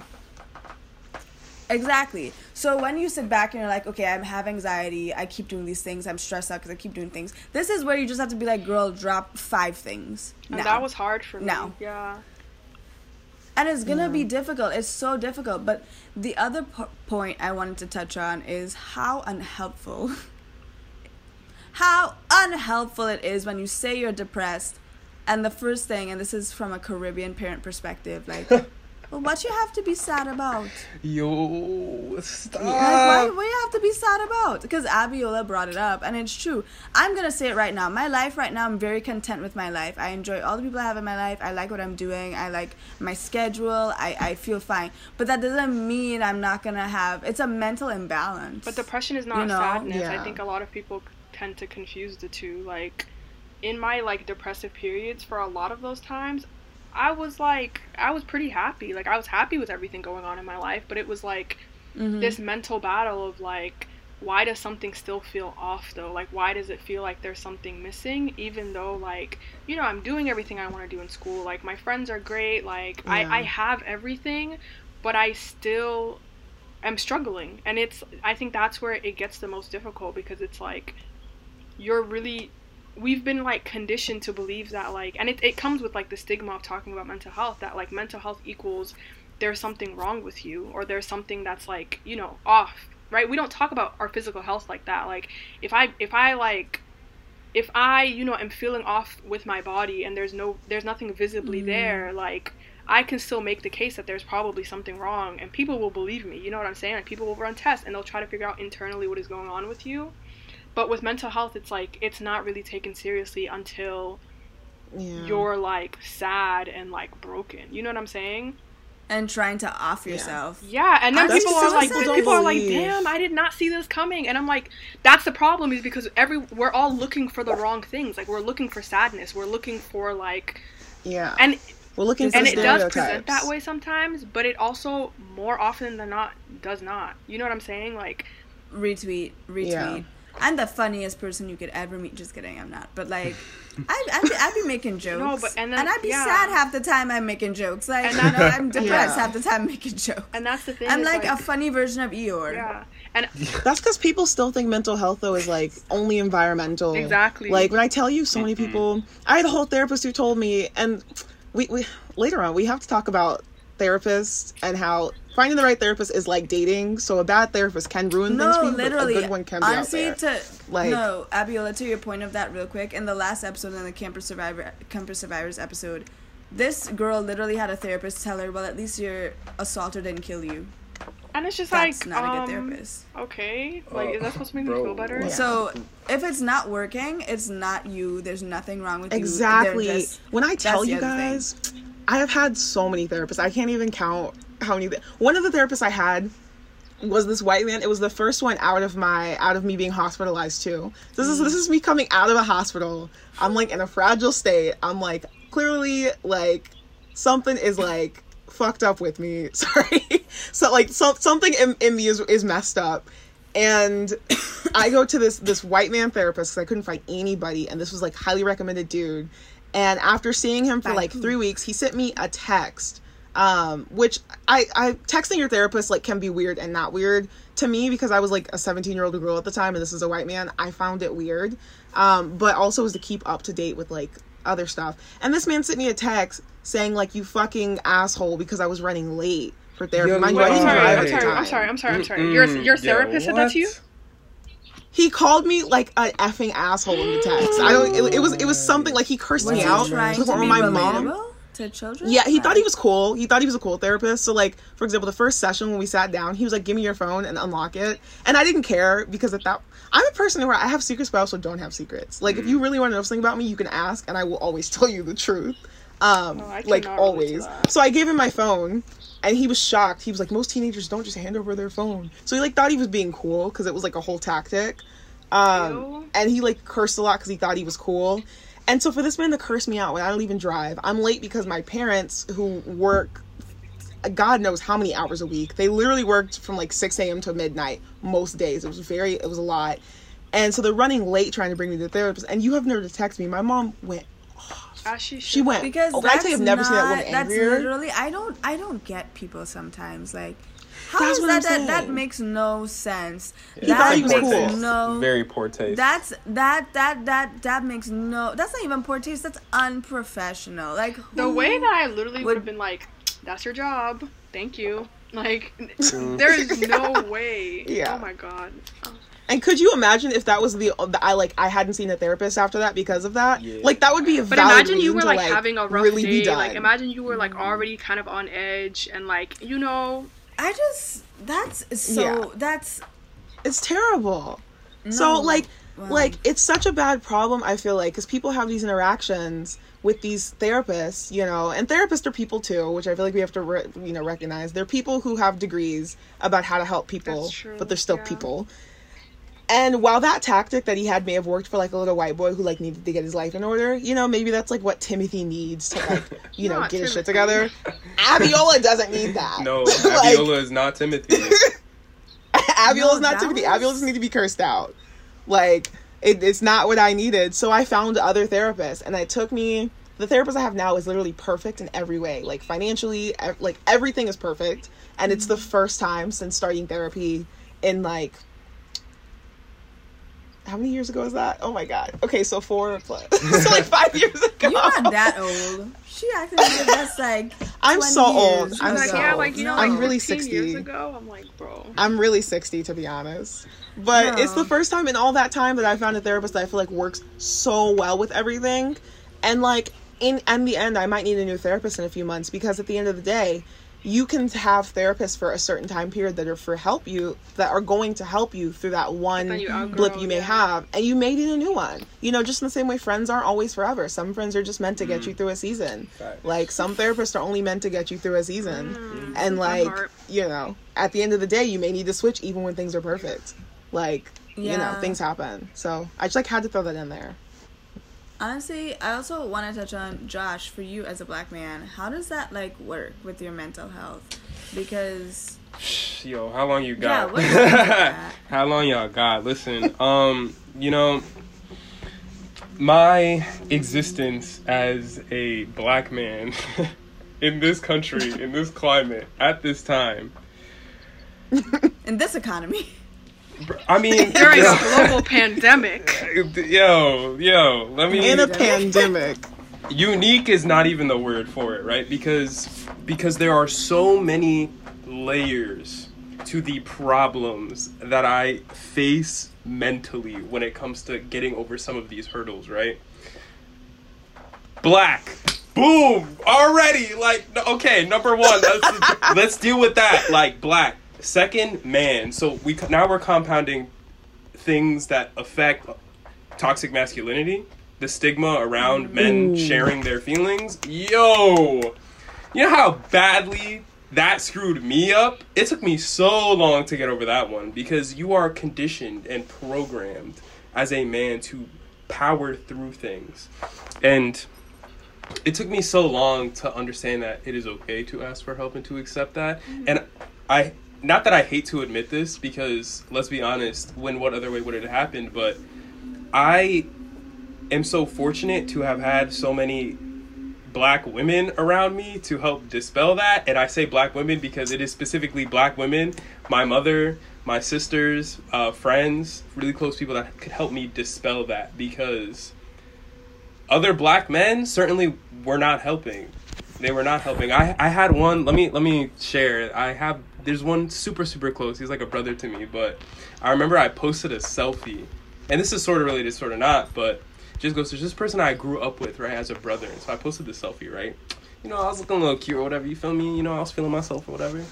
Exactly. So when you sit back and you're like, okay, I have anxiety, I keep doing these things, I'm stressed out because I keep doing things. This is where you just have to be like, girl, drop five things. And now. that was hard for me. Now. Yeah. And it's gonna yeah. be difficult. It's so difficult. But the other po- point I wanted to touch on is how unhelpful, how unhelpful it is when you say you're depressed, and the first thing, and this is from a Caribbean parent perspective, like. Well, what you have to be sad about? Yo, stop. Like, why, what you have to be sad about? Because Abiola brought it up, and it's true. I'm gonna say it right now. My life right now, I'm very content with my life. I enjoy all the people I have in my life. I like what I'm doing. I like my schedule. I, I feel fine. But that doesn't mean I'm not gonna have. It's a mental imbalance. But depression is not you know? sadness. Yeah. I think a lot of people tend to confuse the two. Like, in my like depressive periods, for a lot of those times, I was like, I was pretty happy. Like, I was happy with everything going on in my life, but it was like mm-hmm. this mental battle of like, why does something still feel off though? Like, why does it feel like there's something missing, even though, like, you know, I'm doing everything I want to do in school. Like, my friends are great. Like, yeah. I, I have everything, but I still am struggling. And it's, I think that's where it gets the most difficult because it's like, you're really we've been like conditioned to believe that like and it, it comes with like the stigma of talking about mental health that like mental health equals there's something wrong with you or there's something that's like you know off right we don't talk about our physical health like that like if i if i like if I, you know, am feeling off with my body and there's no there's nothing visibly mm. there, like I can still make the case that there's probably something wrong and people will believe me. You know what I'm saying? Like people will run tests and they'll try to figure out internally what is going on with you. But with mental health, it's like it's not really taken seriously until yeah. you're like sad and like broken. You know what I'm saying? And trying to off yourself. Yeah, and then people are like, people believe. are like, damn, I did not see this coming. And I'm like, that's the problem is because every we're all looking for the wrong things. Like we're looking for sadness. We're looking for like, yeah, and we're looking for and it does present that way sometimes, but it also more often than not does not. You know what I'm saying? Like, retweet, retweet. Yeah. I'm the funniest person you could ever meet. Just kidding, I'm not. But like, I'd, I'd, be, I'd be making jokes. No, but and, then, and I'd be yeah. sad half the time I'm making jokes. Like, and you know, I'm depressed yeah. half the time making jokes. And that's the thing. I'm like, like, a funny version of Eeyore. Yeah. And that's because people still think mental health though is like only environmental. Exactly. Like when I tell you, so many people. I had a whole therapist who told me, and we, we later on we have to talk about therapists and how finding the right therapist is like dating. So a bad therapist can ruin no, things for you, literally, but a good one can be honestly, out there. To, like no, Abiola, to your point of that, real quick. In the last episode, in the Camper Survivor, Campus Survivors episode, this girl literally had a therapist tell her, "Well, at least your assaulter didn't kill you." And it's just That's like not um, a good um, therapist. Okay, like uh, is that supposed to make bro, me feel better? Yeah. So if it's not working, it's not you. There's nothing wrong with exactly. you. Exactly. When I tell you guys, thing. I have had so many therapists. I can't even count how many. One of the therapists I had was this white man. It was the first one out of my out of me being hospitalized too. This is this is me coming out of a hospital. I'm like in a fragile state. I'm like clearly like something is like fucked up with me. Sorry. so like so, something in, in me is is messed up. And I go to this this white man therapist because I couldn't find anybody, and this was like highly recommended dude. And after seeing him for like three weeks, he sent me a text um which i i texting your therapist like can be weird and not weird to me because i was like a 17 year old girl at the time and this is a white man. I found it weird. Um but also was to keep up to date with like other stuff. And this man sent me a text saying like you fucking asshole because i was running late for therapy. Mind you, I'm, sorry, I'm, sorry, I'm sorry i'm sorry i'm sorry. Your your therapist said that to you? he called me like an effing asshole in the text. I don't. It, it was. It was something like he cursed was me out. Trying to be my mom to children? Yeah, he thought he was cool. He thought he was a cool therapist. So like, for example, the first session when we sat down, he was like, "Give me your phone and unlock it," and I didn't care because at that, I'm a person where I have secrets, but I also don't have secrets. Like, if you really want to know something about me, you can ask, and I will always tell you the truth. Um, oh, like always. So I gave him my phone, and he was shocked. He was like, "Most teenagers don't just hand over their phone." So he like thought he was being cool because it was like a whole tactic. Um, and he like cursed a lot because he thought he was cool. And so for this man to curse me out when I don't even drive, I'm late because my parents, who work God knows how many hours a week, they literally worked from like 6 a.m. to midnight most days. It was very, it was a lot. And so they're running late trying to bring me to the therapist. And you have never to text me. My mom went As ah, she, she went because oh, I tell you, I've never not, seen that woman angrier. That's literally I don't I don't get people sometimes like how that's is that, that? That makes no sense. Yeah, that makes cool. no very poor taste. That's that that that that makes no. That's not even poor taste. That's unprofessional. Like the way that I literally would have been like, "That's your job. Thank you." Like mm. there is no way. Yeah. Oh my god. Oh. And could you imagine if that was the, the, I like I hadn't seen a therapist after that because of that? Yeah. Like that would be a but imagine you were like, like, having a rough really day. Like imagine you were like already kind of on edge and like you know I just that's so yeah. that's it's terrible. No. So like wow. like it's such a bad problem I feel like cuz people have these interactions with these therapists, you know, and therapists are people too, which I feel like we have to re- you know recognize. They're people who have degrees about how to help people, but they're still yeah. people. And while that tactic that he had may have worked for like a little white boy who like needed to get his life in order, you know, maybe that's like what Timothy needs to like, you know, get Timothy. his shit together. Abiola doesn't need that. No, like, Abiola is not Timothy. Abiola is no, not Timothy. Was... Abiola doesn't need to be cursed out. Like, it, it's not what I needed. So I found other therapists, and it took me. The therapist I have now is literally perfect in every way. Like financially, like everything is perfect, and it's the mm-hmm. first time since starting therapy in like how many years ago was that? Oh my god. Okay, so four plus. so like five years ago. You're not that old. She acted like that's like. I'm so old. I'm like, so yeah, like you know, I'm really sixty years ago. I'm like, bro. I'm really sixty to be honest. But no. it's the first time in all that time that I found a therapist that I feel like works so well with everything, and like in in the end, I might need a new therapist in a few months because at the end of the day, you can have therapists for a certain time period that are for help you that are going to help you through that one you blip you may yeah. have and you may need a new one. You know just in the same way friends aren't always forever. Some friends are just meant to get mm. you through a season. Like some therapists are only meant to get you through a season. Mm. and like you know at the end of the day you may need to switch even when things are perfect. Like yeah. you know things happen. So i just like had to throw that in there honestly i also want to touch on josh for you as a black man how does that like work with your mental health? Because yo how long you got? Yeah, how long y'all got? Listen um you know my existence as a black man in this country in this climate at this time in this economy I mean, during a global pandemic. Yo, yo, let me. In a pandemic. Unique is not even the word for it, right? Because because there are so many layers to the problems that I face mentally when it comes to getting over some of these hurdles, right? Black. Boom! Already, like, okay, number one, let's, let's deal with that. Like, black Second, man. So we now we're compounding things that affect toxic masculinity, the stigma around mm. men sharing their feelings. Yo, you know how badly that screwed me up? It took me so long to get over that one because you are conditioned and programmed as a man to power through things. And it took me so long to understand that it is okay to ask for help and to accept that. Mm. And I not that I hate to admit this because let's be honest, when what other way would it have happened? But I am so fortunate to have had so many black women around me to help dispel that. And I say black women because it is specifically black women, my mother, my sisters, uh, friends, really close people that could help me dispel that because other black men certainly were not helping. They were not helping. I, I had one. Let me let me share. I have there's one super super close. He's like a brother to me, but I remember I posted a selfie, and this is sort of related, sort of not, but just goes to this person I grew up with, right, as a brother. And so I posted the selfie, right. You know, I was looking a little cute or whatever. You feel me? You know, I was feeling myself or whatever.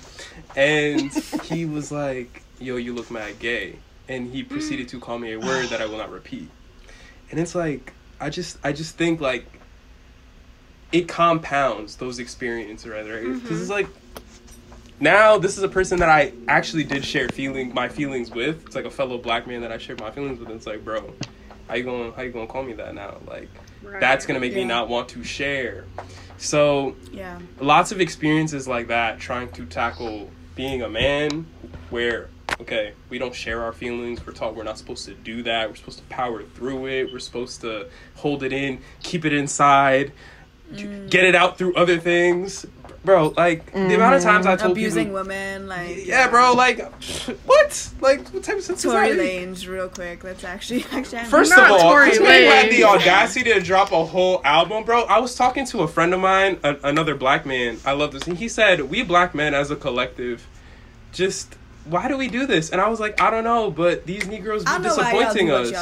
And he was like, "Yo, you look mad gay," and he proceeded to call me a word that I will not repeat. And it's like, I just, I just think like it compounds those experiences, right? Because mm-hmm. it's like now this is a person that I actually did share feeling my feelings with. It's like a fellow black man that I shared my feelings with. And it's like, bro, how you going how you gonna call me that now? Like right. that's gonna make yeah. me not want to share. So yeah, lots of experiences like that trying to tackle being a man where okay, we don't share our feelings. We're taught we're not supposed to do that. We're supposed to power through it. We're supposed to hold it in, keep it inside, mm. get it out through other things bro, like mm-hmm. the amount of times I told abusing people, women, like yeah, bro, like what, like what type of sense Tory Lanez, real quick. Let's actually actually. First of all, Tory had the audacity to drop a whole album, bro. I was talking to a friend of mine, a, another black man. I love this, and he said, "We black men as a collective, just." Why do we do this? And I was like, I don't know, but these Negroes be disappointing us.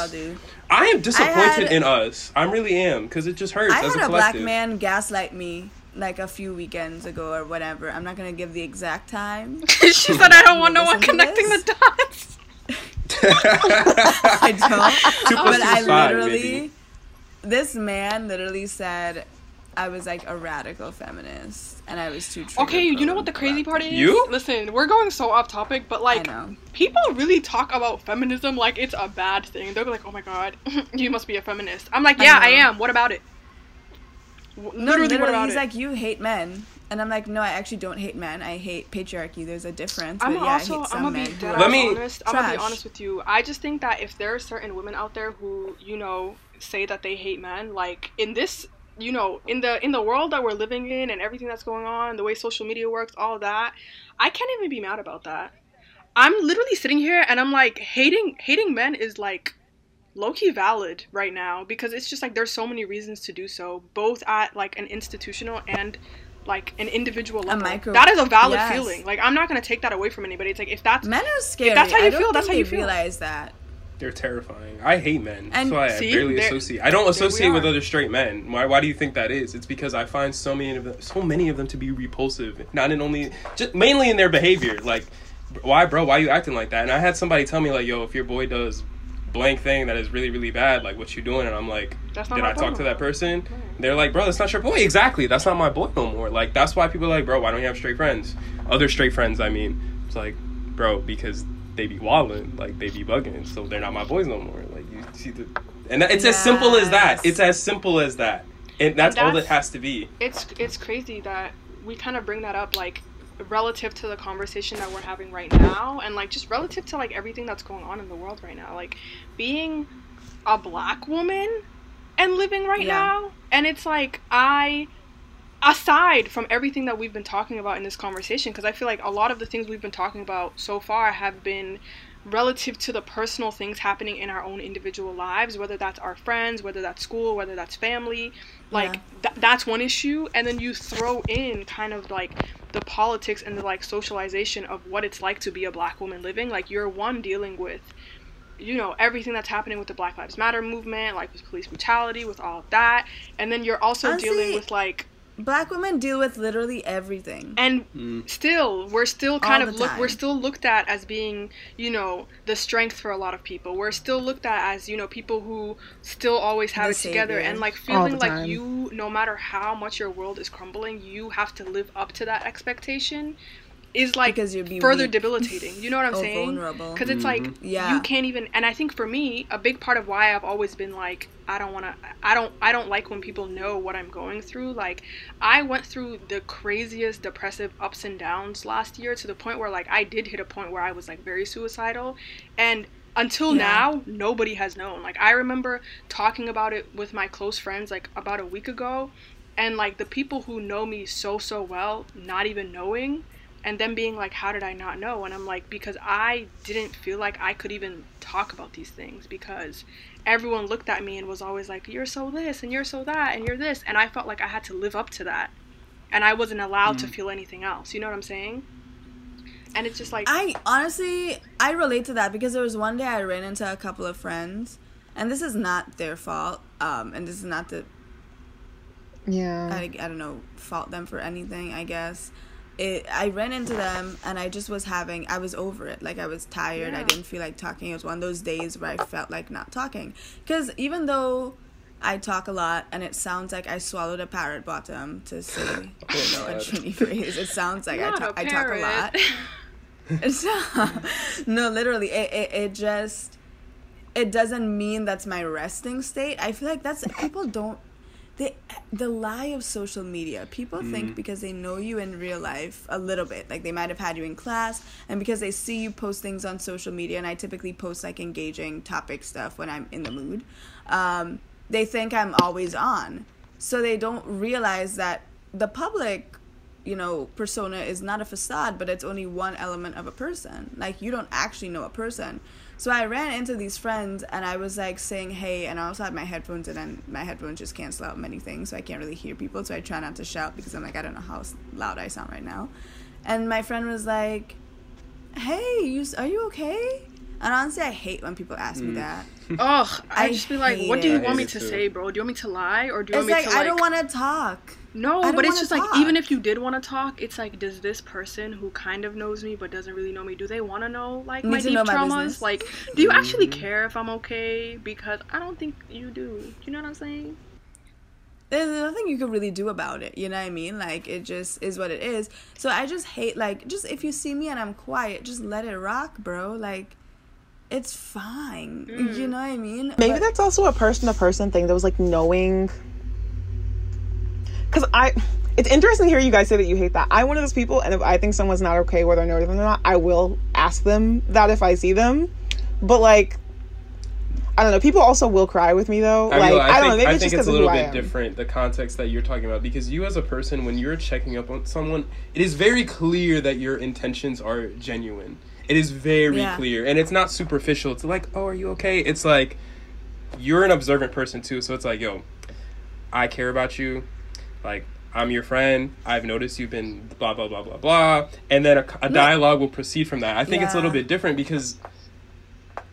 I am disappointed I had, in us. I really am because it just hurts. I had a, a black man gaslight me like a few weekends ago or whatever. I'm not gonna give the exact time. she said, "I don't want no one connecting the dots." I don't. but I literally, this man literally said, I was like a radical feminist, and I was too. Okay, you know what the crazy part is? You listen. We're going so off topic, but like, people really talk about feminism like it's a bad thing. They're like, "Oh my god, you must be a feminist." I'm like, "Yeah, I, I am. What about it?" Literally, no, literally he's it? like, you hate men. And I'm like, no, I actually don't hate men. I hate patriarchy. There's a difference. I'm but yeah, also, I hate some I'm gonna be dead Let me, honest. I'm gonna be honest with you. I just think that if there are certain women out there who, you know, say that they hate men, like in this, you know, in the in the world that we're living in and everything that's going on, the way social media works, all that, I can't even be mad about that. I'm literally sitting here and I'm like, hating hating men is like low key valid right now because it's just like there's so many reasons to do so, both at like an institutional and like an individual level. Micro- that is a valid yes. feeling. Like I'm not gonna take that away from anybody. It's like if that's men are scary. If that's how you feel. That's how you feel. Realize that. They're terrifying. I hate men. And That's why see, I barely associate. I don't associate with other straight men. Why? Why do you think that is? It's because I find so many of them, so many of them to be repulsive. Not in only, just mainly in their behavior. Like, why, bro? Why are you acting like that? And I had somebody tell me like, yo, if your boy does blank thing that is really really bad like what you doing? And i'm like did i talk to that person? They're like bro that's not your boy. Exactly. That's not my boy no more. Like that's why people are like bro why don't you have straight friends? Other straight friends i mean. It's like bro because they be walling like they be bugging so they're not my boys no more. Like you see the and that, it's yes. as simple as that. It's as simple as that. And that's, and that's all it has to be. It's it's crazy that we kind of bring that up like relative to the conversation that we're having right now and like just relative to like everything that's going on in the world right now like being a black woman and living right yeah. now and it's like i aside from everything that we've been talking about in this conversation because i feel like a lot of the things we've been talking about so far have been relative to the personal things happening in our own individual lives whether that's our friends whether that's school whether that's family like yeah. th- that's one issue. And then you throw in kind of like the politics and the like socialization of what it's like to be a black woman living. Like you're one dealing with you know everything that's happening with the black lives matter movement like with police brutality with all of that. And then you're also Honestly, dealing with like black women deal with literally everything. And mm. still we're still kind All of look we're still looked at as being you know the strength for a lot of people. We're still looked at as you know people who still always have the it savior. together. And like feeling like you no matter how much your world is crumbling you have to live up to that expectation is like because you're further weak. debilitating. You know what I'm saying? Because it's mm-hmm. like yeah. you can't even. And I think for me, a big part of why I've always been like, I don't want to. I don't. I don't like when people know what I'm going through. Like, I went through the craziest depressive ups and downs last year to the point where like I did hit a point where I was like very suicidal, and until yeah. now nobody has known like i remember talking about it with my close friends like about a week ago and like the people who know me so so well not even knowing and then being like how did i not know? And i'm like because i didn't feel like i could even talk about these things because everyone looked at me and was always like you're so this and you're so that and you're this and i felt like i had to live up to that. And i wasn't allowed mm. to feel anything else. You know what i'm saying? And it's just like i honestly i relate to that because there was one day i ran into a couple of friends and this is not their fault um and this is not the yeah. I, I don't know fault them for anything i guess it I ran into them and I just was having I was over it. Like I was tired. Yeah. I didn't feel like talking. It was one of those days where I felt like not talking. Cuz even though I talk a lot and it sounds like I swallowed a parrot bottom to say oh, you know, a Trini phrase. It sounds like I talk, I talk a lot. it's no, literally it, it it just it doesn't mean that's my resting state. I feel like that's people don't the the lie of social media. People mm. think because they know you in real life a little bit, like they might have had you in class, and because they see you post things on social media, and I typically post like engaging topic stuff when I'm in the mood. Um, they think I'm always on, so they don't realize that the public you know persona is not a facade but it's only one element of a person like you don't actually know a person so I ran into these friends and I was like saying hey, and I also had my headphones and then my headphones just cancel out many things, so I can't really hear people. So I try not to shout because I'm like I don't know how loud I sound right now. And my friend was like, "Hey, you are you okay?" And honestly, I hate when people ask mm. me that. Ugh, I, I just be like, "What do you want me to say, bro? Do you want me to lie or do you it's want me like, to like?" I don't want to talk. No, but it's just talk. like even if you did want to talk, it's like does this person who kind of knows me but doesn't really know me, do they want to know like Need my deep traumas? My like, do you actually mm-hmm. care if I'm okay? Because I don't think you do. You know what I'm saying? There's nothing you can really do about it. You know what I mean? Like it just is what it is. So I just hate like just if you see me and I'm quiet, just let it rock, bro. Like it's fine. Mm. You know what I mean? Maybe but, that's also a person to person thing. That was like knowing because I it's interesting to hear you guys say that you hate that. I'm one of those people, and if I think someone's not okay, whether I know them or not, I will ask them that if I see them. But like, I don't know. People also will cry with me though. I like mean, I, I, don't think, know. Maybe I it's think it's a little bit different the context that you're talking about because you as a person, when you're checking up on someone, it is very clear that your intentions are genuine. It is very yeah. clear, and it's not superficial. It's like, oh, are you okay? It's like you're an observant person too, so it's like, yo, I care about you. Like, I'm your friend. I've noticed you've been blah blah blah blah blah, and then a, a dialogue will proceed from that. I think yeah. it's a little bit different because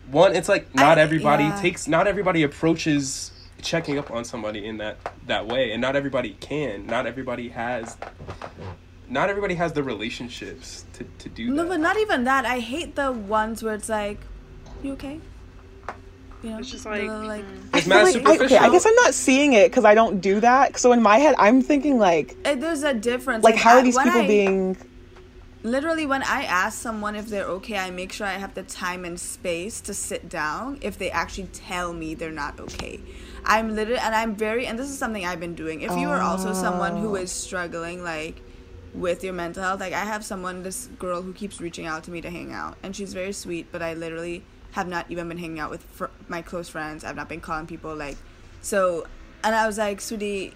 one, it's like not I, everybody yeah. takes, not everybody approaches checking up on somebody in that that way, and not everybody can. Not everybody has. Not everybody has the relationships to, to do no, that. No, but not even that. I hate the ones where it's like, "You okay?" You know, it's just like, like mm. it's mad like, I, okay, I guess I'm not seeing it because I don't do that. So in my head, I'm thinking like, it, there's a difference. Like, like how I, are these people I, being? Literally, when I ask someone if they're okay, I make sure I have the time and space to sit down. If they actually tell me they're not okay, I'm literally, and I'm very, and this is something I've been doing. If you are also someone who is struggling, like with your mental health, like I have someone, this girl who keeps reaching out to me to hang out, and she's very sweet, but I literally have not even been hanging out with fr- my close friends. I've not been calling people like so. And I was like, sweetie,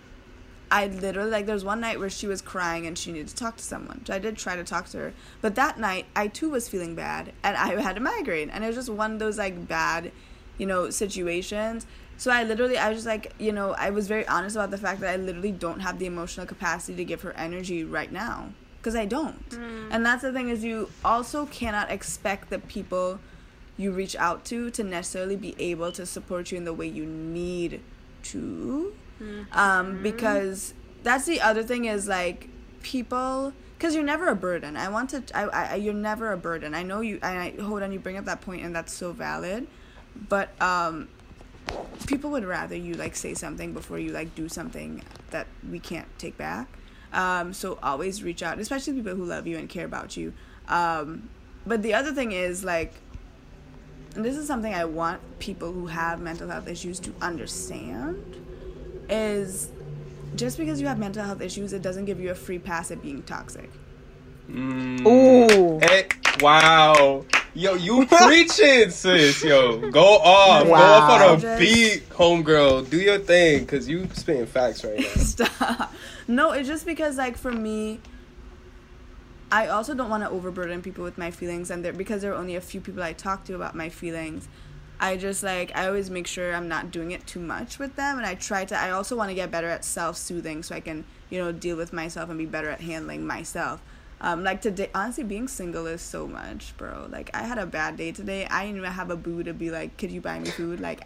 I literally like there was one night where she was crying and she needed to talk to someone. So I did try to talk to her, but that night I too was feeling bad and I had a migraine and it was just one of those like bad, you know, situations. So I literally I was just like, you know, I was very honest about the fact that I literally don't have the emotional capacity to give her energy right now because I don't. Mm. And that's the thing is you also cannot expect the people you reach out to to necessarily be able to support you in the way you need to mm-hmm. um, because that's the other thing is like people because you're never a burden i want to I, I you're never a burden i know you and i hold on you bring up that point and that's so valid but um people would rather you like say something before you like do something that we can't take back um so always reach out especially people who love you and care about you um but the other thing is like and this is something I want people who have mental health issues to understand is just because you have mental health issues, it doesn't give you a free pass at being toxic. Mm. Ooh. Hey, wow. Yo, you preaching, sis. Yo, go off. Wow. Go off on a just... beat, homegirl. Do your thing, because you spitting facts right now. Stop. No, it's just because, like, for me, I also don't want to overburden people with my feelings, and there because there are only a few people I talk to about my feelings. I just like I always make sure I'm not doing it too much with them, and I try to. I also want to get better at self soothing, so I can you know deal with myself and be better at handling myself. Um, like today, honestly, being single is so much, bro. Like I had a bad day today. I didn't even have a boo to be like, "Could you buy me food?" Like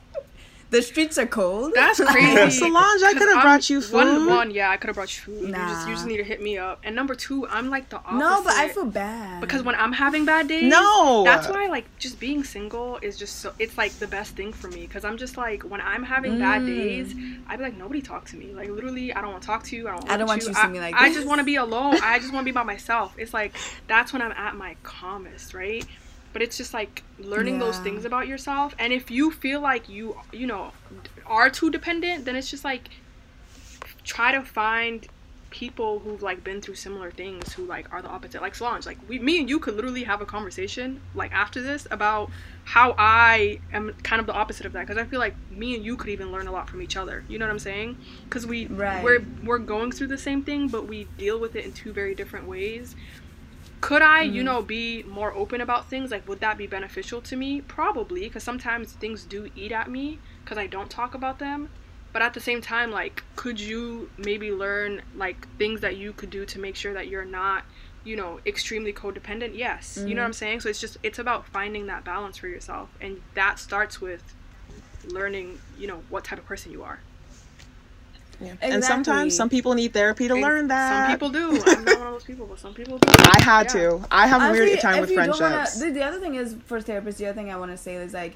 the streets are cold. That's crazy. Solange, I could have brought you food. One, one, yeah, I could have brought you food. Nah. You just, you just need to hit me up. And number two, I'm like the opposite. No, but I feel bad because when I'm having bad days, no, that's why like just being single is just so. It's like the best thing for me because I'm just like when I'm having mm. bad days, I'd be like nobody talk to me. Like literally, I don't want to talk to you. I don't. I don't want you, to see me like. I, I just want to be alone. I just want to be by myself. It's like that's when I'm at my calmest, right? But it's just like learning yeah. those things about yourself. And if you feel like you you know are too dependent then it's just like try to find people who've like been through similar things who like are the opposite. Like Solange like we me and you could literally have a conversation like after this about how I am kind of the opposite of that. Because I feel like me and you could even learn a lot from each other. You know what I'm saying? Because we right. we're we're going through the same thing but we deal with it in two very different ways could I, mm-hmm. you know, be more open about things? Like, would that be beneficial to me? Probably, because sometimes things do eat at me because I don't talk about them. But at the same time, like, could you maybe learn, like, things that you could do to make sure that you're not, you know, extremely codependent? Yes. Mm-hmm. You know what I'm mm-hmm. saying? So it's just, it's about finding that balance for yourself. And that starts with learning, you know, what type of person you are. Yeah. Exactly. And sometimes some people need therapy to learn that. Some people do. I'm not one of those people, but some people do. I had yeah. to. I have Honestly, a weird time with friendships. Wanna, the, the other thing is for therapists. The other thing I want to say is like,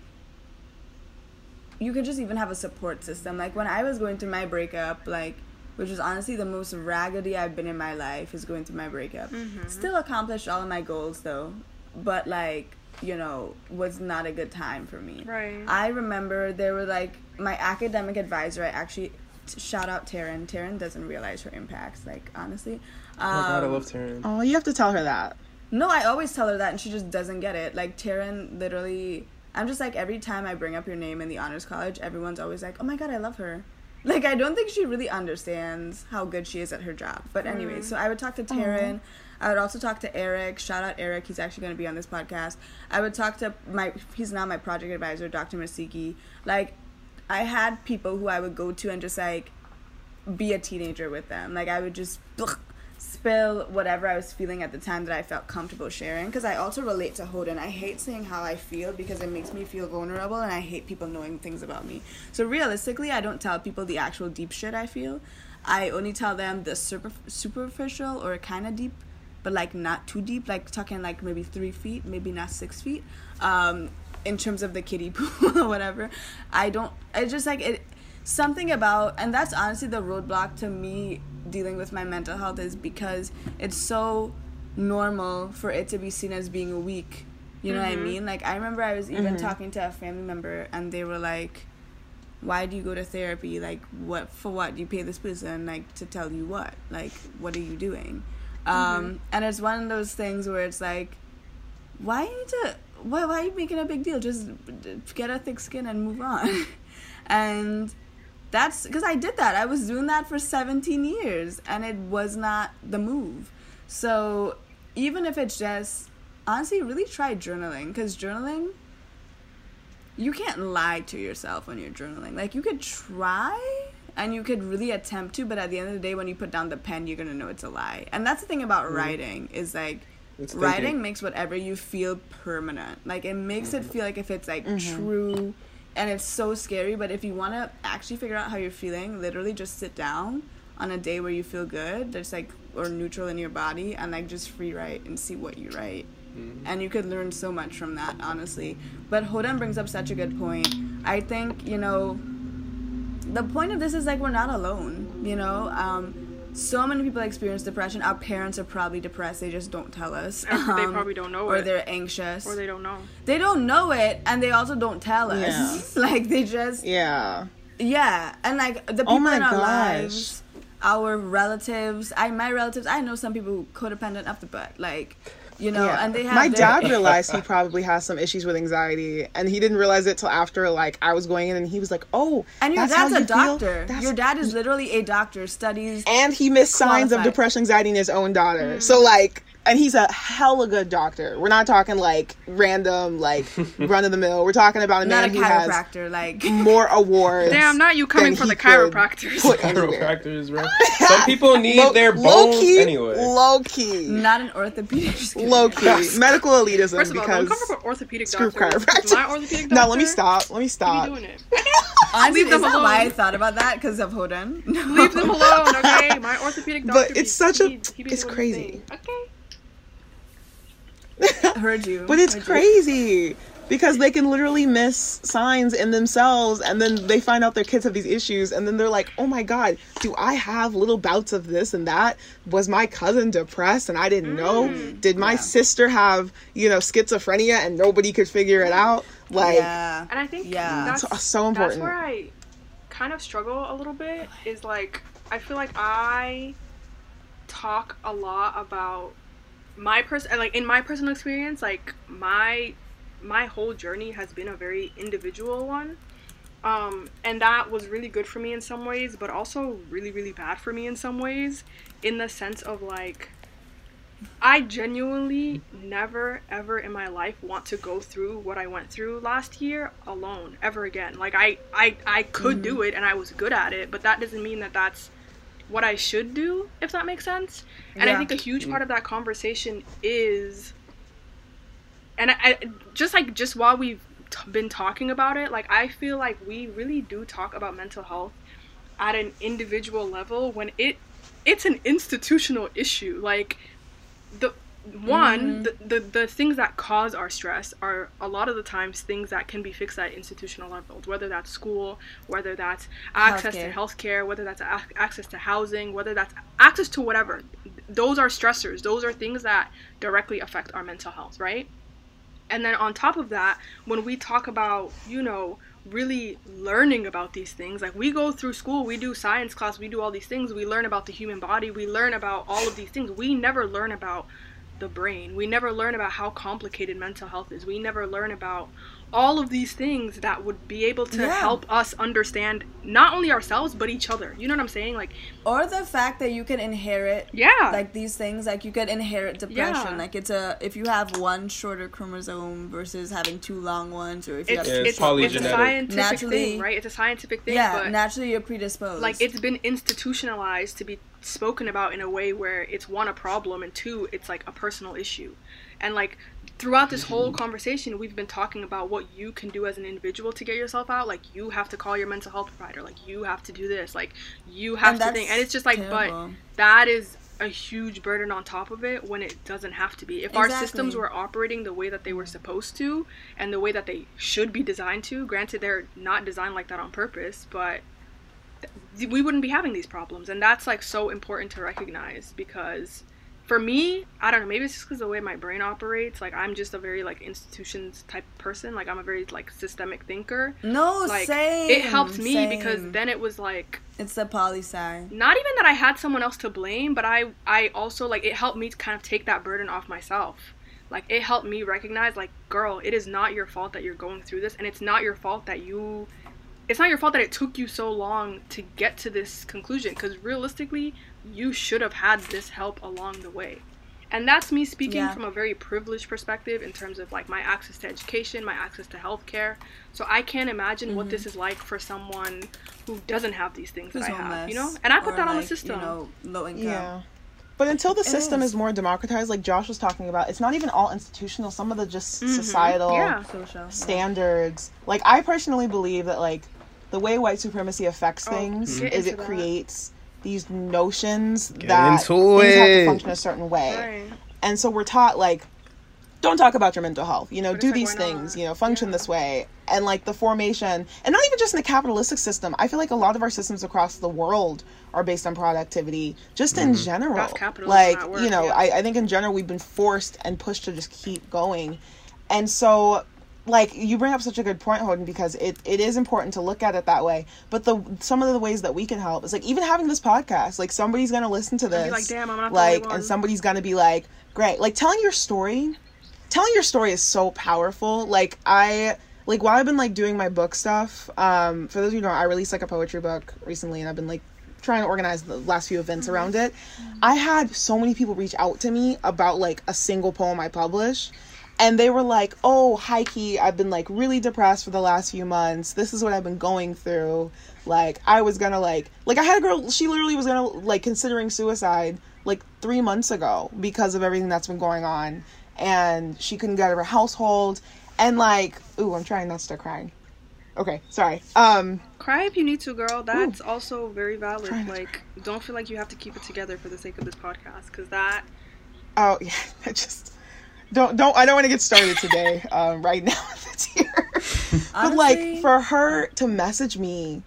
you could just even have a support system. Like when I was going through my breakup, like which was honestly the most raggedy I've been in my life is going through my breakup. Mm-hmm. Still accomplished all of my goals though, but like you know was not a good time for me. Right. I remember there were like my academic advisor. I actually shout out Taryn. Taryn doesn't realize her impacts. Like honestly. Um, oh God, I love Taryn. Oh, you have to tell her that. No, I always tell her that, and she just doesn't get it. Like Taryn, literally, I'm just like every time I bring up your name in the honors college, everyone's always like, "Oh my God, I love her." Like I don't think she really understands how good she is at her job. But anyway, mm. so I would talk to Taryn. I would also talk to Eric. Shout out Eric. He's actually going to be on this podcast. I would talk to my. He's now my project advisor, Dr. Masiki. Like I had people who I would go to and just like be a teenager with them. Like I would just spill whatever I was feeling at the time that I felt comfortable sharing. Because I also relate to Hodan. I hate saying how I feel because it makes me feel vulnerable, and I hate people knowing things about me. So realistically, I don't tell people the actual deep shit I feel. I only tell them the super superficial or kind of deep, but like not too deep. Like talking like maybe three feet, maybe not six feet. Um, in terms of the kiddie pool or whatever, I don't. It's just like it something about and that's honestly the roadblock to me dealing with my mental health is because it's so normal for it to be seen as being weak you know mm-hmm. what i mm-hmm. mean like i remember i was even mm-hmm. talking to a family member and they were like why do you go to therapy like what for what do you pay this person like to tell you what like what are you doing um, mm-hmm. um and it's one of those things where it's like why you need to why, why are you making a big deal just get a thick skin and move on and that's because I did that. I was doing that for 17 years and it was not the move. So even if it's just, honestly, really try journaling because journaling, you can't lie to yourself when you're journaling. Like you could try and you could really attempt to, but at the end of the day, when you put down the pen, you're gonna know it's a lie. And that's the thing about mm-hmm. writing is like, writing makes whatever you feel permanent. Like it makes mm-hmm. it feel like if it's like mm-hmm. true and it's so scary but if you want to actually figure out how you're feeling literally just sit down on a day where you feel good just like or neutral in your body and like just free write and see what you write mm-hmm. and you could learn so much from that honestly but Hodan brings up such a good point i think you know the point of this is like we're not alone you know um, so many people experience depression. Our parents are probably depressed. They just don't tell us. Um, they probably don't know or it. They're anxious. Or they don't know. They don't know it, and they also don't tell us. Yeah. like they just. Yeah. Yeah, and like the oh people oh in our gosh. lives, our relatives. I my relatives. I know some people who codependent up the butt. Like you know yeah. and they have my their- dad realized he probably has some issues with anxiety and he didn't realize it till after like i was going in and he was like oh and your dad's a doctor your dad is literally a doctor studies and he missed qualified. signs of depression anxiety in his own daughter mm. so like and he's a hella good doctor. We're not talking like random, like run of the mill. We're talking about a not man a who chiropractor, like more awards. Damn, not you coming for the chiropractors. Chiropractors, bro. Some people need low, their bones low key, anyway. Low key, not an orthopedic. Low key, medical elitism. First of all, don't come for orthopedic screw chiropractor. My orthopedic doctor. No, let me stop. Let me stop. doing it. Honestly, Leave them alone. why I thought about that because of Hodan. No. Leave them alone, okay? My orthopedic doctor. But it's such a. It's crazy. Okay. heard you. But it's crazy because they can literally miss signs in themselves and then they find out their kids have these issues and then they're like oh my god do i have little bouts of this and that? Was my cousin depressed and i didn't know? Mm, did my yeah. sister have you know schizophrenia and nobody could figure it out? Like yeah. And i think yeah. that's so, so important. that's where i kind of struggle a little bit is like i feel like i talk a lot about my person like in my personal experience like my my whole journey has been a very individual one um, and that was really good for me in some ways but also really really bad for me in some ways in the sense of like i genuinely never ever in my life want to go through what i went through last year alone ever again like i i, I could mm-hmm. do it and i was good at it but that doesn't mean that that's what I should do, if that makes sense. And yeah. I think a huge part of that conversation is, and I, I just like just while we've t- been talking about it, like I feel like we really do talk about mental health at an individual level when it it's an institutional issue. Like the one, mm-hmm. the, the, the things that cause our stress are a lot of the times things that can be fixed at institutional levels, whether that's school, whether that's access healthcare. to healthcare, whether that's a- access to housing, whether that's access to whatever. Those are stressors. Those are things that directly affect our mental health, right? And then on top of that, when we talk about, you know, really learning about these things. Like we go through school, we do science class, we do all these things, we learn about the human body, we learn about all of these things. We never learn about the brain. We never learn about how complicated mental health is. We never learn about all of these things that would be able to yeah. help us understand not only ourselves but each other. You know what I'm saying? Like or the fact that you can inherit yeah like these things like you could inherit depression. Yeah. Like it's a if you have one shorter chromosome versus having two long ones or if you it's, have it's, it's, it's a scientific naturally, thing, right? It's a scientific thing. Yeah, naturally you're predisposed. Like it's been institutionalized to be spoken about in a way where it's one a problem and two it's like a personal issue. And like throughout this whole mm-hmm. conversation we've been talking about what you can do as an individual to get yourself out. Like you have to call your mental health provider. Like you have to do this. Like you have and to think. And it's just like terrible. but that is a huge burden on top of it when it doesn't have to be. If exactly. our systems were operating the way that they were supposed to and the way that they should be designed to granted they're not designed like that on purpose but we wouldn't be having these problems and that's like so important to recognize because for me, I don't know, maybe it's just because the way my brain operates. Like I'm just a very like institutions type person. Like I'm a very like systemic thinker. No, like, same. It helped me same. because then it was like it's the poli sci. Not even that I had someone else to blame, but I I also like it helped me to kind of take that burden off myself. Like it helped me recognize like, girl, it is not your fault that you're going through this, and it's not your fault that you it's not your fault that it took you so long to get to this conclusion because realistically you should have had this help along the way. And that's me speaking yeah. from a very privileged perspective in terms of like my access to education, my access to healthcare. So I can't imagine mm-hmm. what this mm-hmm. is like for someone who doesn't have these things Who's that I have, you know? And I put that like, on the system. You know, low income. Yeah. But until the it system is. is. more democratized, like Josh was talking about, it's not even all institutional. Some of the just mm-hmm. societal yeah. standards. Like I personally believe that like the way white supremacy affects oh, things is it that. creates these notions Get that things it. have to function a certain way. Right. And so we're taught like don't talk about your mental health. You know, but do these things, you know, function yeah. this way. And like the formation and not even just in the capitalistic system. I feel like a lot of our systems across the world are based on productivity, just mm-hmm. in general. like, you know, yeah. I, I think in general we've been forced and pushed to just keep going. And so like you bring up such a good point Hodan because it, it is important to look at it that way. But the some of the ways that we can help is like even having this podcast like somebody's gonna listen to this like damn I'm not like and somebody's gonna be like great. Like telling your story telling your story is so powerful. Like I like while I've been like doing my book stuff um for those of you who know I released like a poetry book recently and I've been like trying to organize the last few events mm-hmm. around it. I had so many people reach out to me about like a single poem I published and they were like, "Oh, Heike, I've been like really depressed for the last few months. This is what I've been going through. Like, I was gonna like, like I had a girl. She literally was gonna like considering suicide like three months ago because of everything that's been going on, and she couldn't get out of her household. And like, ooh, I'm trying not to start crying. Okay, sorry. Um, cry if you need to, girl. That's ooh, also very valid. Like, don't feel like you have to keep it together for the sake of this podcast, because that. Oh yeah, I just don't don't I don't want to get started today. um, right now it's here, but like for her to message me,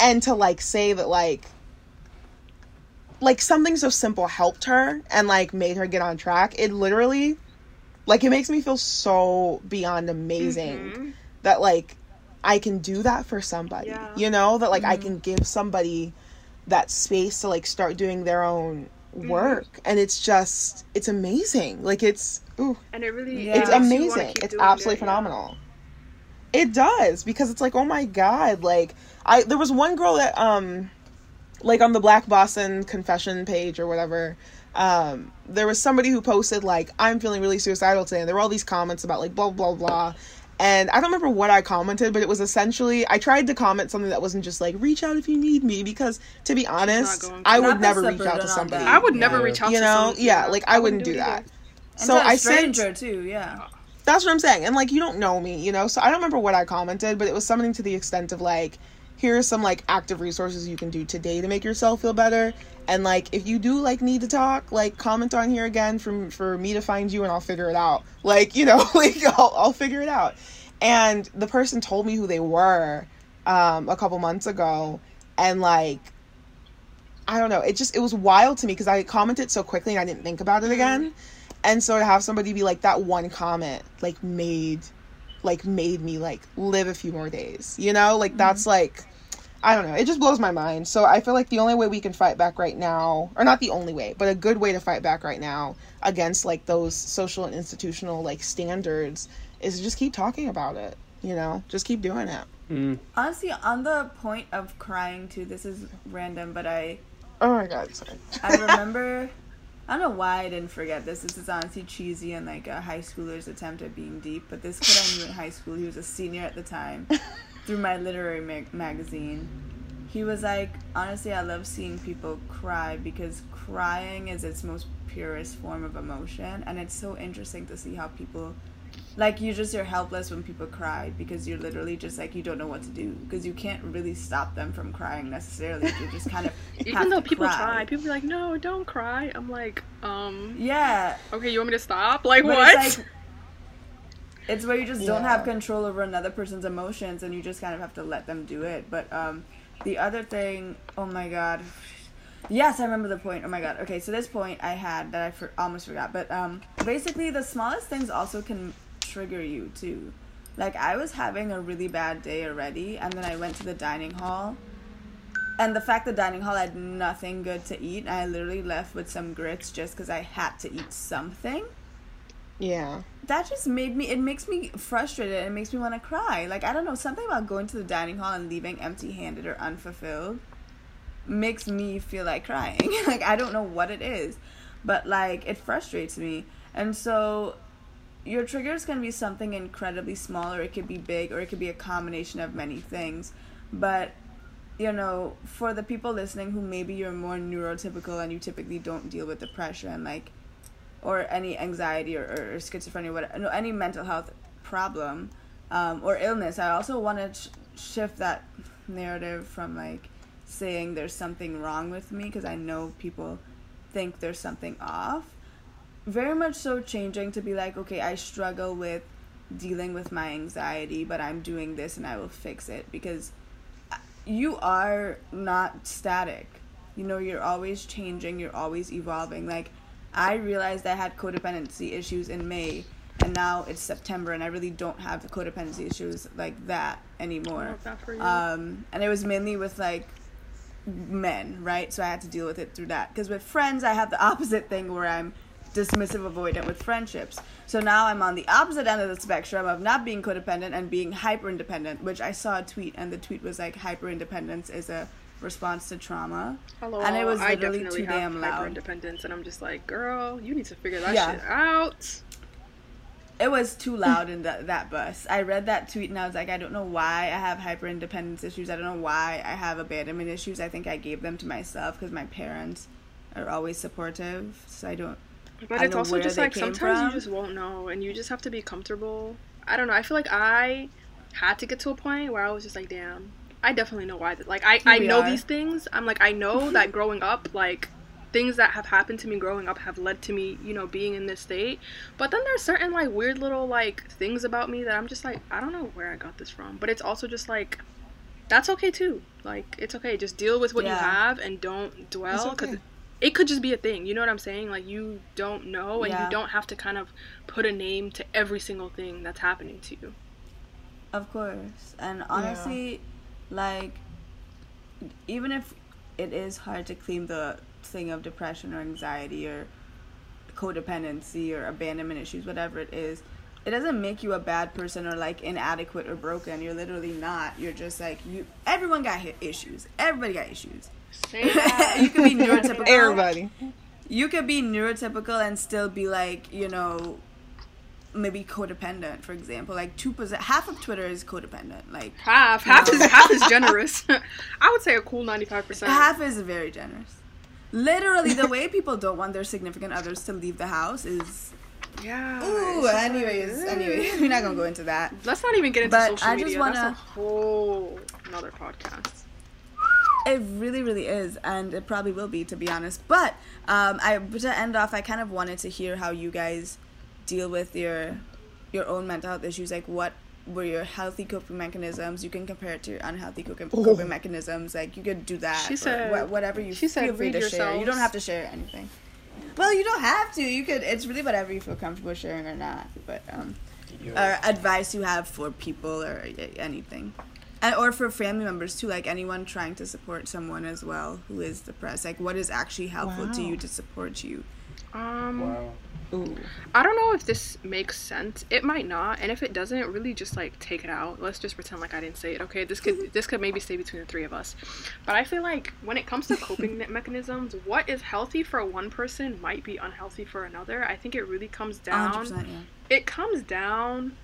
and to like say that like like something so simple helped her and like made her get on track. It literally, like, it makes me feel so beyond amazing mm-hmm. that like I can do that for somebody. Yeah. You know that like mm-hmm. I can give somebody that space to like start doing their own. Work mm-hmm. and it's just it's amazing like it's ooh and it really yeah. it's amazing it's absolutely it, phenomenal yeah. it does because it's like oh my god like i there was one girl that um like on the black boston confession page or whatever um there was somebody who posted like i'm feeling really suicidal today and there were all these comments about like blah blah blah and I don't remember what I commented, but it was essentially I tried to comment something that wasn't just like reach out if you need me because to be honest, I would never reach out to somebody. I would never reach out to somebody. you know, yeah, like I, I wouldn't, do, do that. so I stranger sent, too, yeah. That's what I'm saying. And like you don't know me, you know. So I don't remember what I commented, but it was something to the extent of like here are some like active resources you can do today to make yourself feel better. And like if you do like need to talk like comment on here again for for me to find you and i'll figure it out. Like you know like i'll, I'll figure it out. And the person told me who they were um a couple months ago. And like i don't know. It just it was wild to me because i commented so quickly and i didn't think about it again. And so to have somebody be like that one comment like made like made me like live a few more days you know like mm-hmm. that's like I don't know. It just blows my mind. So I feel like the only way we can fight back right now, or not the only way, but a good way to fight back right now against like those social and institutional like standards is just keep talking about it. You know, just keep doing it. Mm. Honestly, on the point of crying too, this is random, but I. Oh my god! Sorry. I remember. I don't know why I didn't forget this. This is honestly cheesy and like a high schooler's attempt at being deep. But this kid I knew in high school, he was a senior at the time, through my literary mag- magazine. He was like, honestly, I love seeing people cry because crying is its most purest form of emotion, and it's so interesting to see how people like you just you're helpless when people cry because you're literally just like you don't know what to do. Because you can't really stop them from crying necessarily. You just kind of even though people cry. try people are like no don't cry. I'm like um yeah. okay you want me to stop? Like but what? it's, like, it's where you just yeah. don't have control over another person's emotions and you just kind of have to let them do it. But um the other thing oh my god. Yes, I remember the point. Oh my god. Okay, so this point I had that I for- almost forgot, but um, basically the smallest things also can trigger you too. Like I was having a really bad day already, and then I went to the dining hall. And the fact the dining hall had nothing good to eat, I literally left with some grits just because I had to eat something. Yeah. That just made me, it makes me frustrated. It makes me want to cry. Like, I don't know, something about going to the dining hall and leaving empty handed or unfulfilled makes me feel like crying. like, I don't know what it is, but like, it frustrates me. And so your trigger is going to be something incredibly small or it could be big or it could be a combination of many things. But you know for the people listening who maybe you're more neurotypical and you typically don't deal with depression like or any anxiety or, or, schizophrenia whatever no, any mental health problem um, or illness i also want to sh- shift that narrative from like saying there's something wrong with me because i know people think there's something off very much so changing to be like, okay, I struggle with dealing with my anxiety, but I'm doing this and I will fix it because you are not static. You know, you're always changing, you're always evolving. Like, I realized I had codependency issues in May, and now it's September, and I really don't have the codependency issues like that anymore. Um, and it was mainly with like men, right? So I had to deal with it through that. Because with friends, I have the opposite thing where I'm dismissive avoidant with friendships. So now I'm on the opposite end of the spectrum of not being codependent and being hyper independent, which I saw a tweet and the tweet was like hyper independence is a response to trauma. Hello, and it was literally too damn loud. Independence and I'm just like, girl, you need to figure that yeah. shit out. It was too loud in the, that bus. I read that tweet and I was like, I don't know why I have hyper independence issues. I don't know why I have abandonment issues. I think I gave them to myself because my parents are always supportive. So I don't but it's also just like sometimes from. you just won't know, and you just have to be comfortable. I don't know. I feel like I had to get to a point where I was just like, damn, I definitely know why. Like I, I know are. these things. I'm like, I know that growing up, like things that have happened to me growing up have led to me, you know, being in this state. But then there's certain like weird little like things about me that I'm just like, I don't know where I got this from. But it's also just like that's okay too. Like it's okay. Just deal with what yeah. you have and don't dwell because it could just be a thing. You know what I'm saying? Like you don't know and yeah. you don't have to kind of put a name to every single thing that's happening to you. Of course. And honestly, yeah. like even if it is hard to claim the thing of depression or anxiety or codependency or abandonment issues, whatever it is, it doesn't make you a bad person or like inadequate or broken. You're literally not. You're just like you. Everyone got issues. Everybody got issues. You could be neurotypical. Everybody. You could be neurotypical and still be like, you know, maybe codependent, for example. Like two percent, half of Twitter is codependent. Like half, half know. is half is generous. I would say a cool ninety five percent. Half is very generous. Literally, the way people don't want their significant others to leave the house is. Yeah. Ooh. Anyways, like, anyway, we're not gonna go into that. Let's not even get into but social I media. Just wanna, That's a whole another podcast. It really, really is, and it probably will be, to be honest. But um, I to end off, I kind of wanted to hear how you guys deal with your your own mental health issues. Like, what were your healthy coping mechanisms? You can compare it to your unhealthy coping, coping mechanisms. Like, you could do that. She said, wh- whatever you she feel said, free to yourselves. share. You don't have to share anything. Well, you don't have to. You could. It's really whatever you feel comfortable sharing or not. But um, or advice you have for people or anything and, or for family members too like anyone trying to support someone as well who is depressed like what is actually helpful wow. to you to support you um wow Ooh. I don't know if this makes sense. It might not, and if it doesn't, really just like take it out. Let's just pretend like I didn't say it. Okay, this could this could maybe stay between the three of us. But I feel like when it comes to coping mechanisms, what is healthy for one person might be unhealthy for another. I think it really comes down. Yeah. It comes down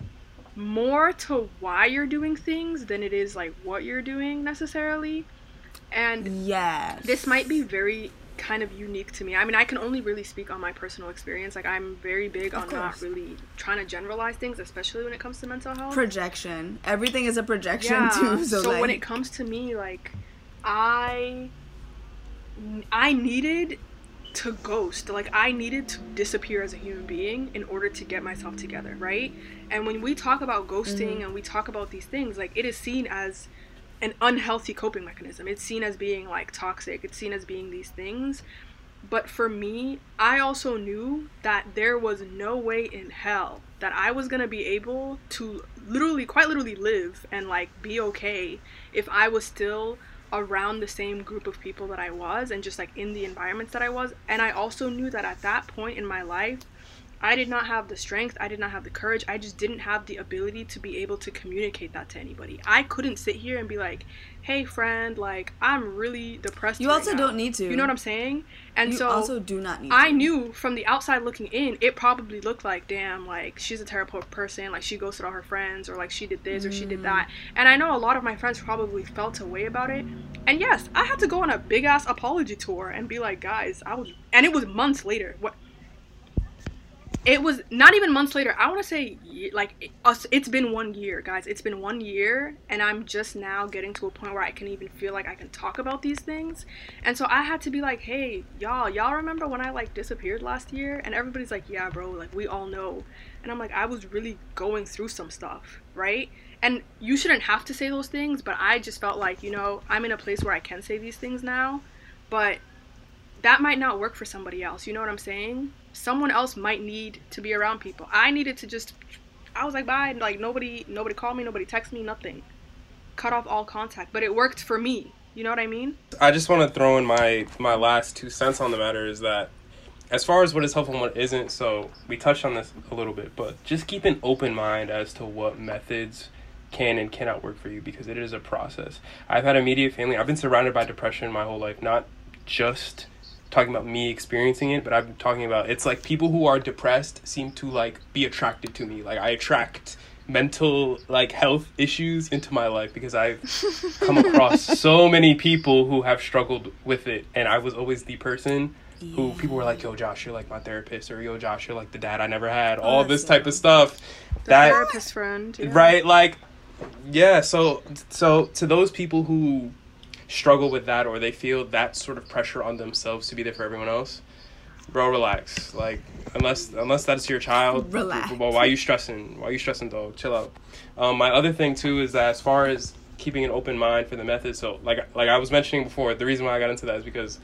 more to why you're doing things than it is like what you're doing necessarily. And yeah, this might be very kind of unique to me. I mean, I can only really speak on my personal experience. Like, I'm very big of on course. not really trying to generalize things, especially when it comes to mental health. Projection. Everything is a projection yeah. too. So, so like... when it comes to me, like, I, I needed to ghost. Like, I needed to disappear as a human being in order to get myself together, right? And when we talk about ghosting mm-hmm. and we talk about these things, like, it is seen as an unhealthy coping mechanism. It's seen as being like toxic, it's seen as being these things. But for me, I also knew that there was no way in hell that I was going to be able to literally, quite literally, live and like be okay if I was still around the same group of people that I was and just like in the environments that I was. And I also knew that at that point in my life, I did not have the strength, I did not have the courage, I just didn't have the ability to be able to communicate that to anybody. I couldn't sit here and be like, "Hey friend, like I'm really depressed." You right also now. don't need to. You know what I'm saying? And you so also do not need I to. knew from the outside looking in, it probably looked like, "Damn, like she's a terrible person, like she ghosted all her friends or like she did this mm. or she did that." Mm. And I know a lot of my friends probably felt a way about it. And yes, I had to go on a big ass apology tour and be like, "Guys, I was and it was months later. What it was not even months later. I want to say like. It's been one year, guys. It's been one year, and I'm just now getting to a point where I can even feel like I can talk about these things. And so I had to be like, hey, y'all, y'all remember when I like disappeared last year? And everybody's like, yeah, bro. Like we all know. And I'm like, I was really going through some stuff, right? And you shouldn't have to say those things, but I just felt like, you know, I'm in a place where I can say these things now, but that might not work for somebody else. You know what I'm saying? someone else might need to be around people. I needed to just I was like bye, like nobody nobody called me, nobody texted me, nothing. Cut off all contact, but it worked for me. You know what I mean? I just want to throw in my my last two cents on the matter is that as far as what is helpful and what isn't, so we touched on this a little bit, but just keep an open mind as to what methods can and cannot work for you because it is a process. I've had immediate family. I've been surrounded by depression my whole life, not just talking about me experiencing it, but I'm talking about it's like people who are depressed seem to like be attracted to me. Like I attract mental like health issues into my life because I've come across so many people who have struggled with it and I was always the person yeah. who people were like, "Yo, Josh, you're like my therapist," or "Yo, Josh, you're like the dad I never had." Oh, All this type of stuff. The that therapist friend, yeah. right? Like, yeah. So, so to those people who struggle with that or they feel that sort of pressure on themselves to be there for everyone else, bro, relax. Like unless unless that's your child, relax. Well, why are you stressing? Why are you stressing, dog? Chill out. Um, my other thing too is that as far as keeping an open mind for the method, so like like I was mentioning before, the reason why I got into that is because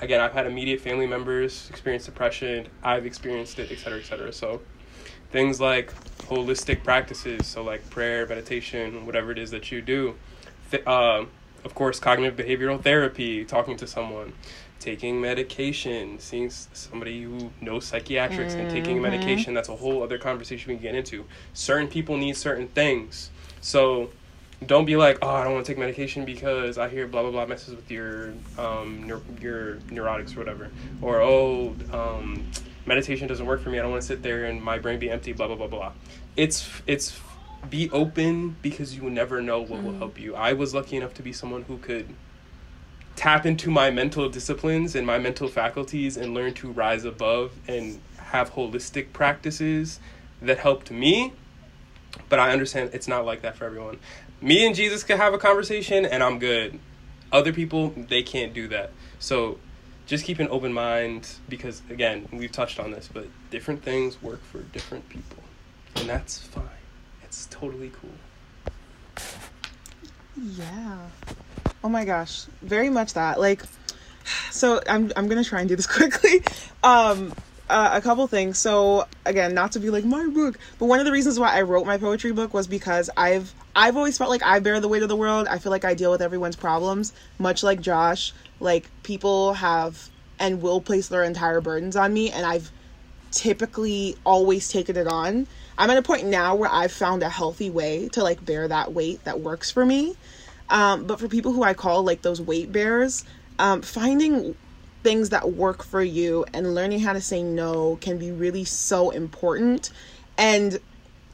again I've had immediate family members experience depression. I've experienced it, etc., cetera, et cetera. So things like holistic practices, so like prayer, meditation, whatever it is that you do. Th- uh, of course, cognitive behavioral therapy, talking to someone, taking medication, seeing somebody who knows psychiatrics mm-hmm. and taking mm-hmm. medication. That's a whole other conversation we can get into. Certain people need certain things. So don't be like, oh, I don't want to take medication because I hear blah blah blah messes with your um neur- your neurotics or whatever, or oh um, meditation doesn't work for me. I don't want to sit there and my brain be empty. Blah blah blah blah. It's it's be open because you never know what mm. will help you. I was lucky enough to be someone who could tap into my mental disciplines and my mental faculties and learn to rise above and have holistic practices that helped me. But I understand it's not like that for everyone. Me and Jesus could have a conversation and I'm good. Other people, they can't do that. So just keep an open mind because, again, we've touched on this, but different things work for different people. And that's fine. It's totally cool. Yeah. Oh my gosh, very much that. Like, so I'm I'm gonna try and do this quickly. Um, uh, a couple things. So again, not to be like my book, but one of the reasons why I wrote my poetry book was because I've I've always felt like I bear the weight of the world. I feel like I deal with everyone's problems, much like Josh. Like people have and will place their entire burdens on me, and I've typically always taken it on. I'm at a point now where I've found a healthy way to like bear that weight that works for me. Um, but for people who I call like those weight bearers, um, finding things that work for you and learning how to say no can be really so important. And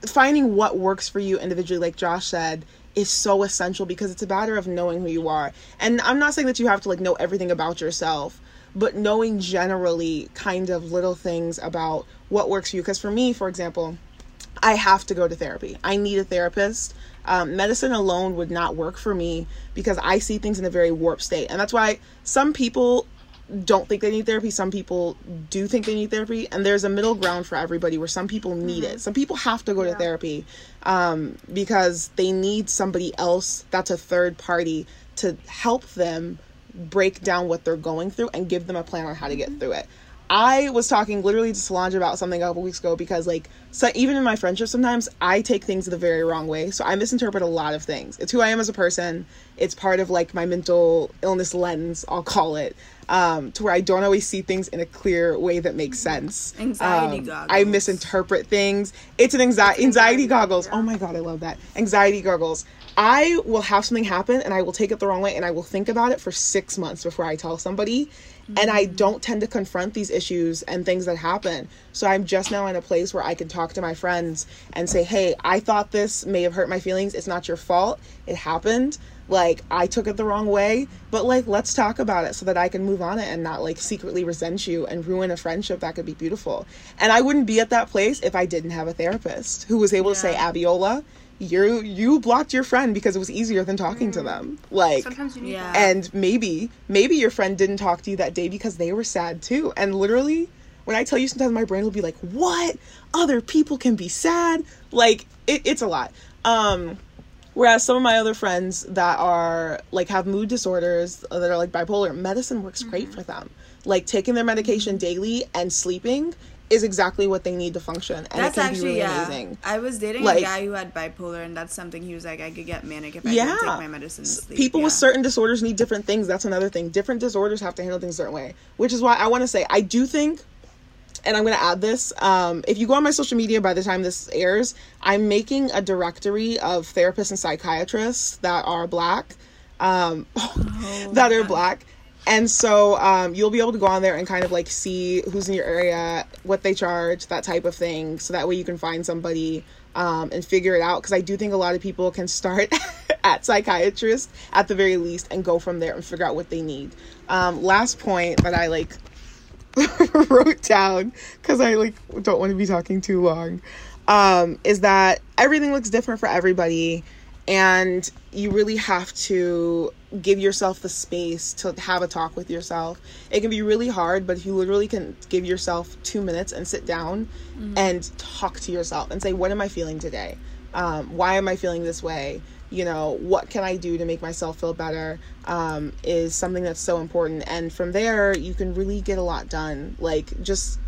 finding what works for you individually, like Josh said, is so essential because it's a matter of knowing who you are. And I'm not saying that you have to like know everything about yourself, but knowing generally kind of little things about what works for you. Because for me, for example, I have to go to therapy. I need a therapist. Um, medicine alone would not work for me because I see things in a very warped state. And that's why some people don't think they need therapy. Some people do think they need therapy, and there's a middle ground for everybody where some people need mm-hmm. it. Some people have to go yeah. to therapy um, because they need somebody else that's a third party to help them break down what they're going through and give them a plan on how to get mm-hmm. through it. I was talking literally to Solange about something a couple weeks ago because, like, so even in my friendship, sometimes I take things the very wrong way. So I misinterpret a lot of things. It's who I am as a person. It's part of like my mental illness lens, I'll call it um, to where I don't always see things in a clear way that makes sense. Anxiety um, goggles. I misinterpret things. It's an anxiety anxiety goggles. Oh my god, I love that. Anxiety goggles. I will have something happen and I will take it the wrong way and I will think about it for six months before I tell somebody. Mm-hmm. And I mm. don't tend to confront these issues and things that happen. So I'm just now in a place where I can talk to my friends and say, hey, I thought this may have hurt my feelings. It's not your fault. It happened like I took it the wrong way, but like let's talk about it so that I can move on it and not like secretly resent you and ruin a friendship that could be beautiful. And I wouldn't be at that place if I didn't have a therapist who was able yeah. to say, Abiola, you you blocked your friend because it was easier than talking mm. to them. Like sometimes you need yeah. And maybe maybe your friend didn't talk to you that day because they were sad too. And literally when I tell you sometimes my brain will be like, What? Other people can be sad? Like it, it's a lot. Um Whereas some of my other friends that are like have mood disorders that are like bipolar, medicine works mm-hmm. great for them. Like taking their medication daily and sleeping is exactly what they need to function. And that's it can actually, be really yeah. amazing. I was dating like, a guy who had bipolar and that's something he was like, I could get manic if I yeah. didn't take my medicine People yeah. with certain disorders need different things. That's another thing. Different disorders have to handle things a certain way. Which is why I want to say I do think and I'm going to add this. Um, if you go on my social media by the time this airs, I'm making a directory of therapists and psychiatrists that are black, um, oh, that are black. And so um, you'll be able to go on there and kind of like see who's in your area, what they charge, that type of thing. So that way you can find somebody um, and figure it out. Because I do think a lot of people can start at psychiatrist at the very least and go from there and figure out what they need. Um, last point that I like wrote down because I like don't want to be talking too long. Um, is that everything looks different for everybody, and you really have to give yourself the space to have a talk with yourself. It can be really hard, but if you literally can give yourself two minutes and sit down mm-hmm. and talk to yourself and say, What am I feeling today? Um, why am I feeling this way? you know what can i do to make myself feel better um, is something that's so important and from there you can really get a lot done like just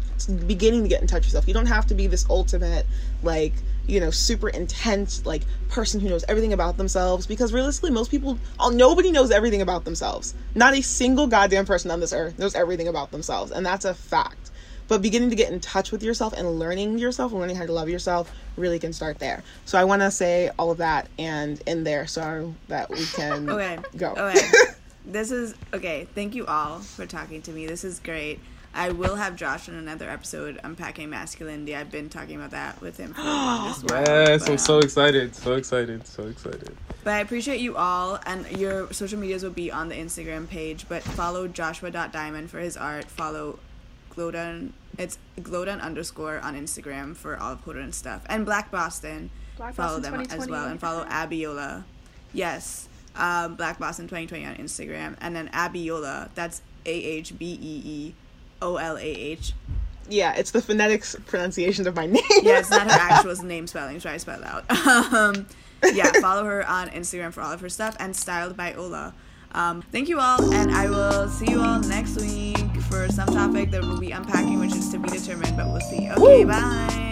beginning to get in touch with yourself you don't have to be this ultimate like you know super intense like person who knows everything about themselves because realistically most people all nobody knows everything about themselves not a single goddamn person on this earth knows everything about themselves and that's a fact but beginning to get in touch with yourself and learning yourself and learning how to love yourself really can start there. So I want to say all of that and in there so that we can okay. go. Okay. this is okay. Thank you all for talking to me. This is great. I will have Josh in another episode unpacking masculinity. I've been talking about that with him for the longest while. Yes, but, I'm so excited, so excited, so excited. But I appreciate you all, and your social medias will be on the Instagram page. But follow Joshua.diamond for his art. Follow Glowdon. It's Glowdon underscore on Instagram for all of Glowdon stuff. And Black Boston. Black follow Boston them as well. And follow Abiola. Yes. Um, Black Boston 2020 on Instagram. And then Abiola. That's A H B E E O L A H. Yeah, it's the phonetics pronunciation of my name. yeah, it's not her actual name spelling. Try to spell it out. um, yeah, follow her on Instagram for all of her stuff and styled by Ola. Um, thank you all, and I will see you all next week for some topic that we'll be unpacking, which is to be determined, but we'll see. Okay, Woo! bye.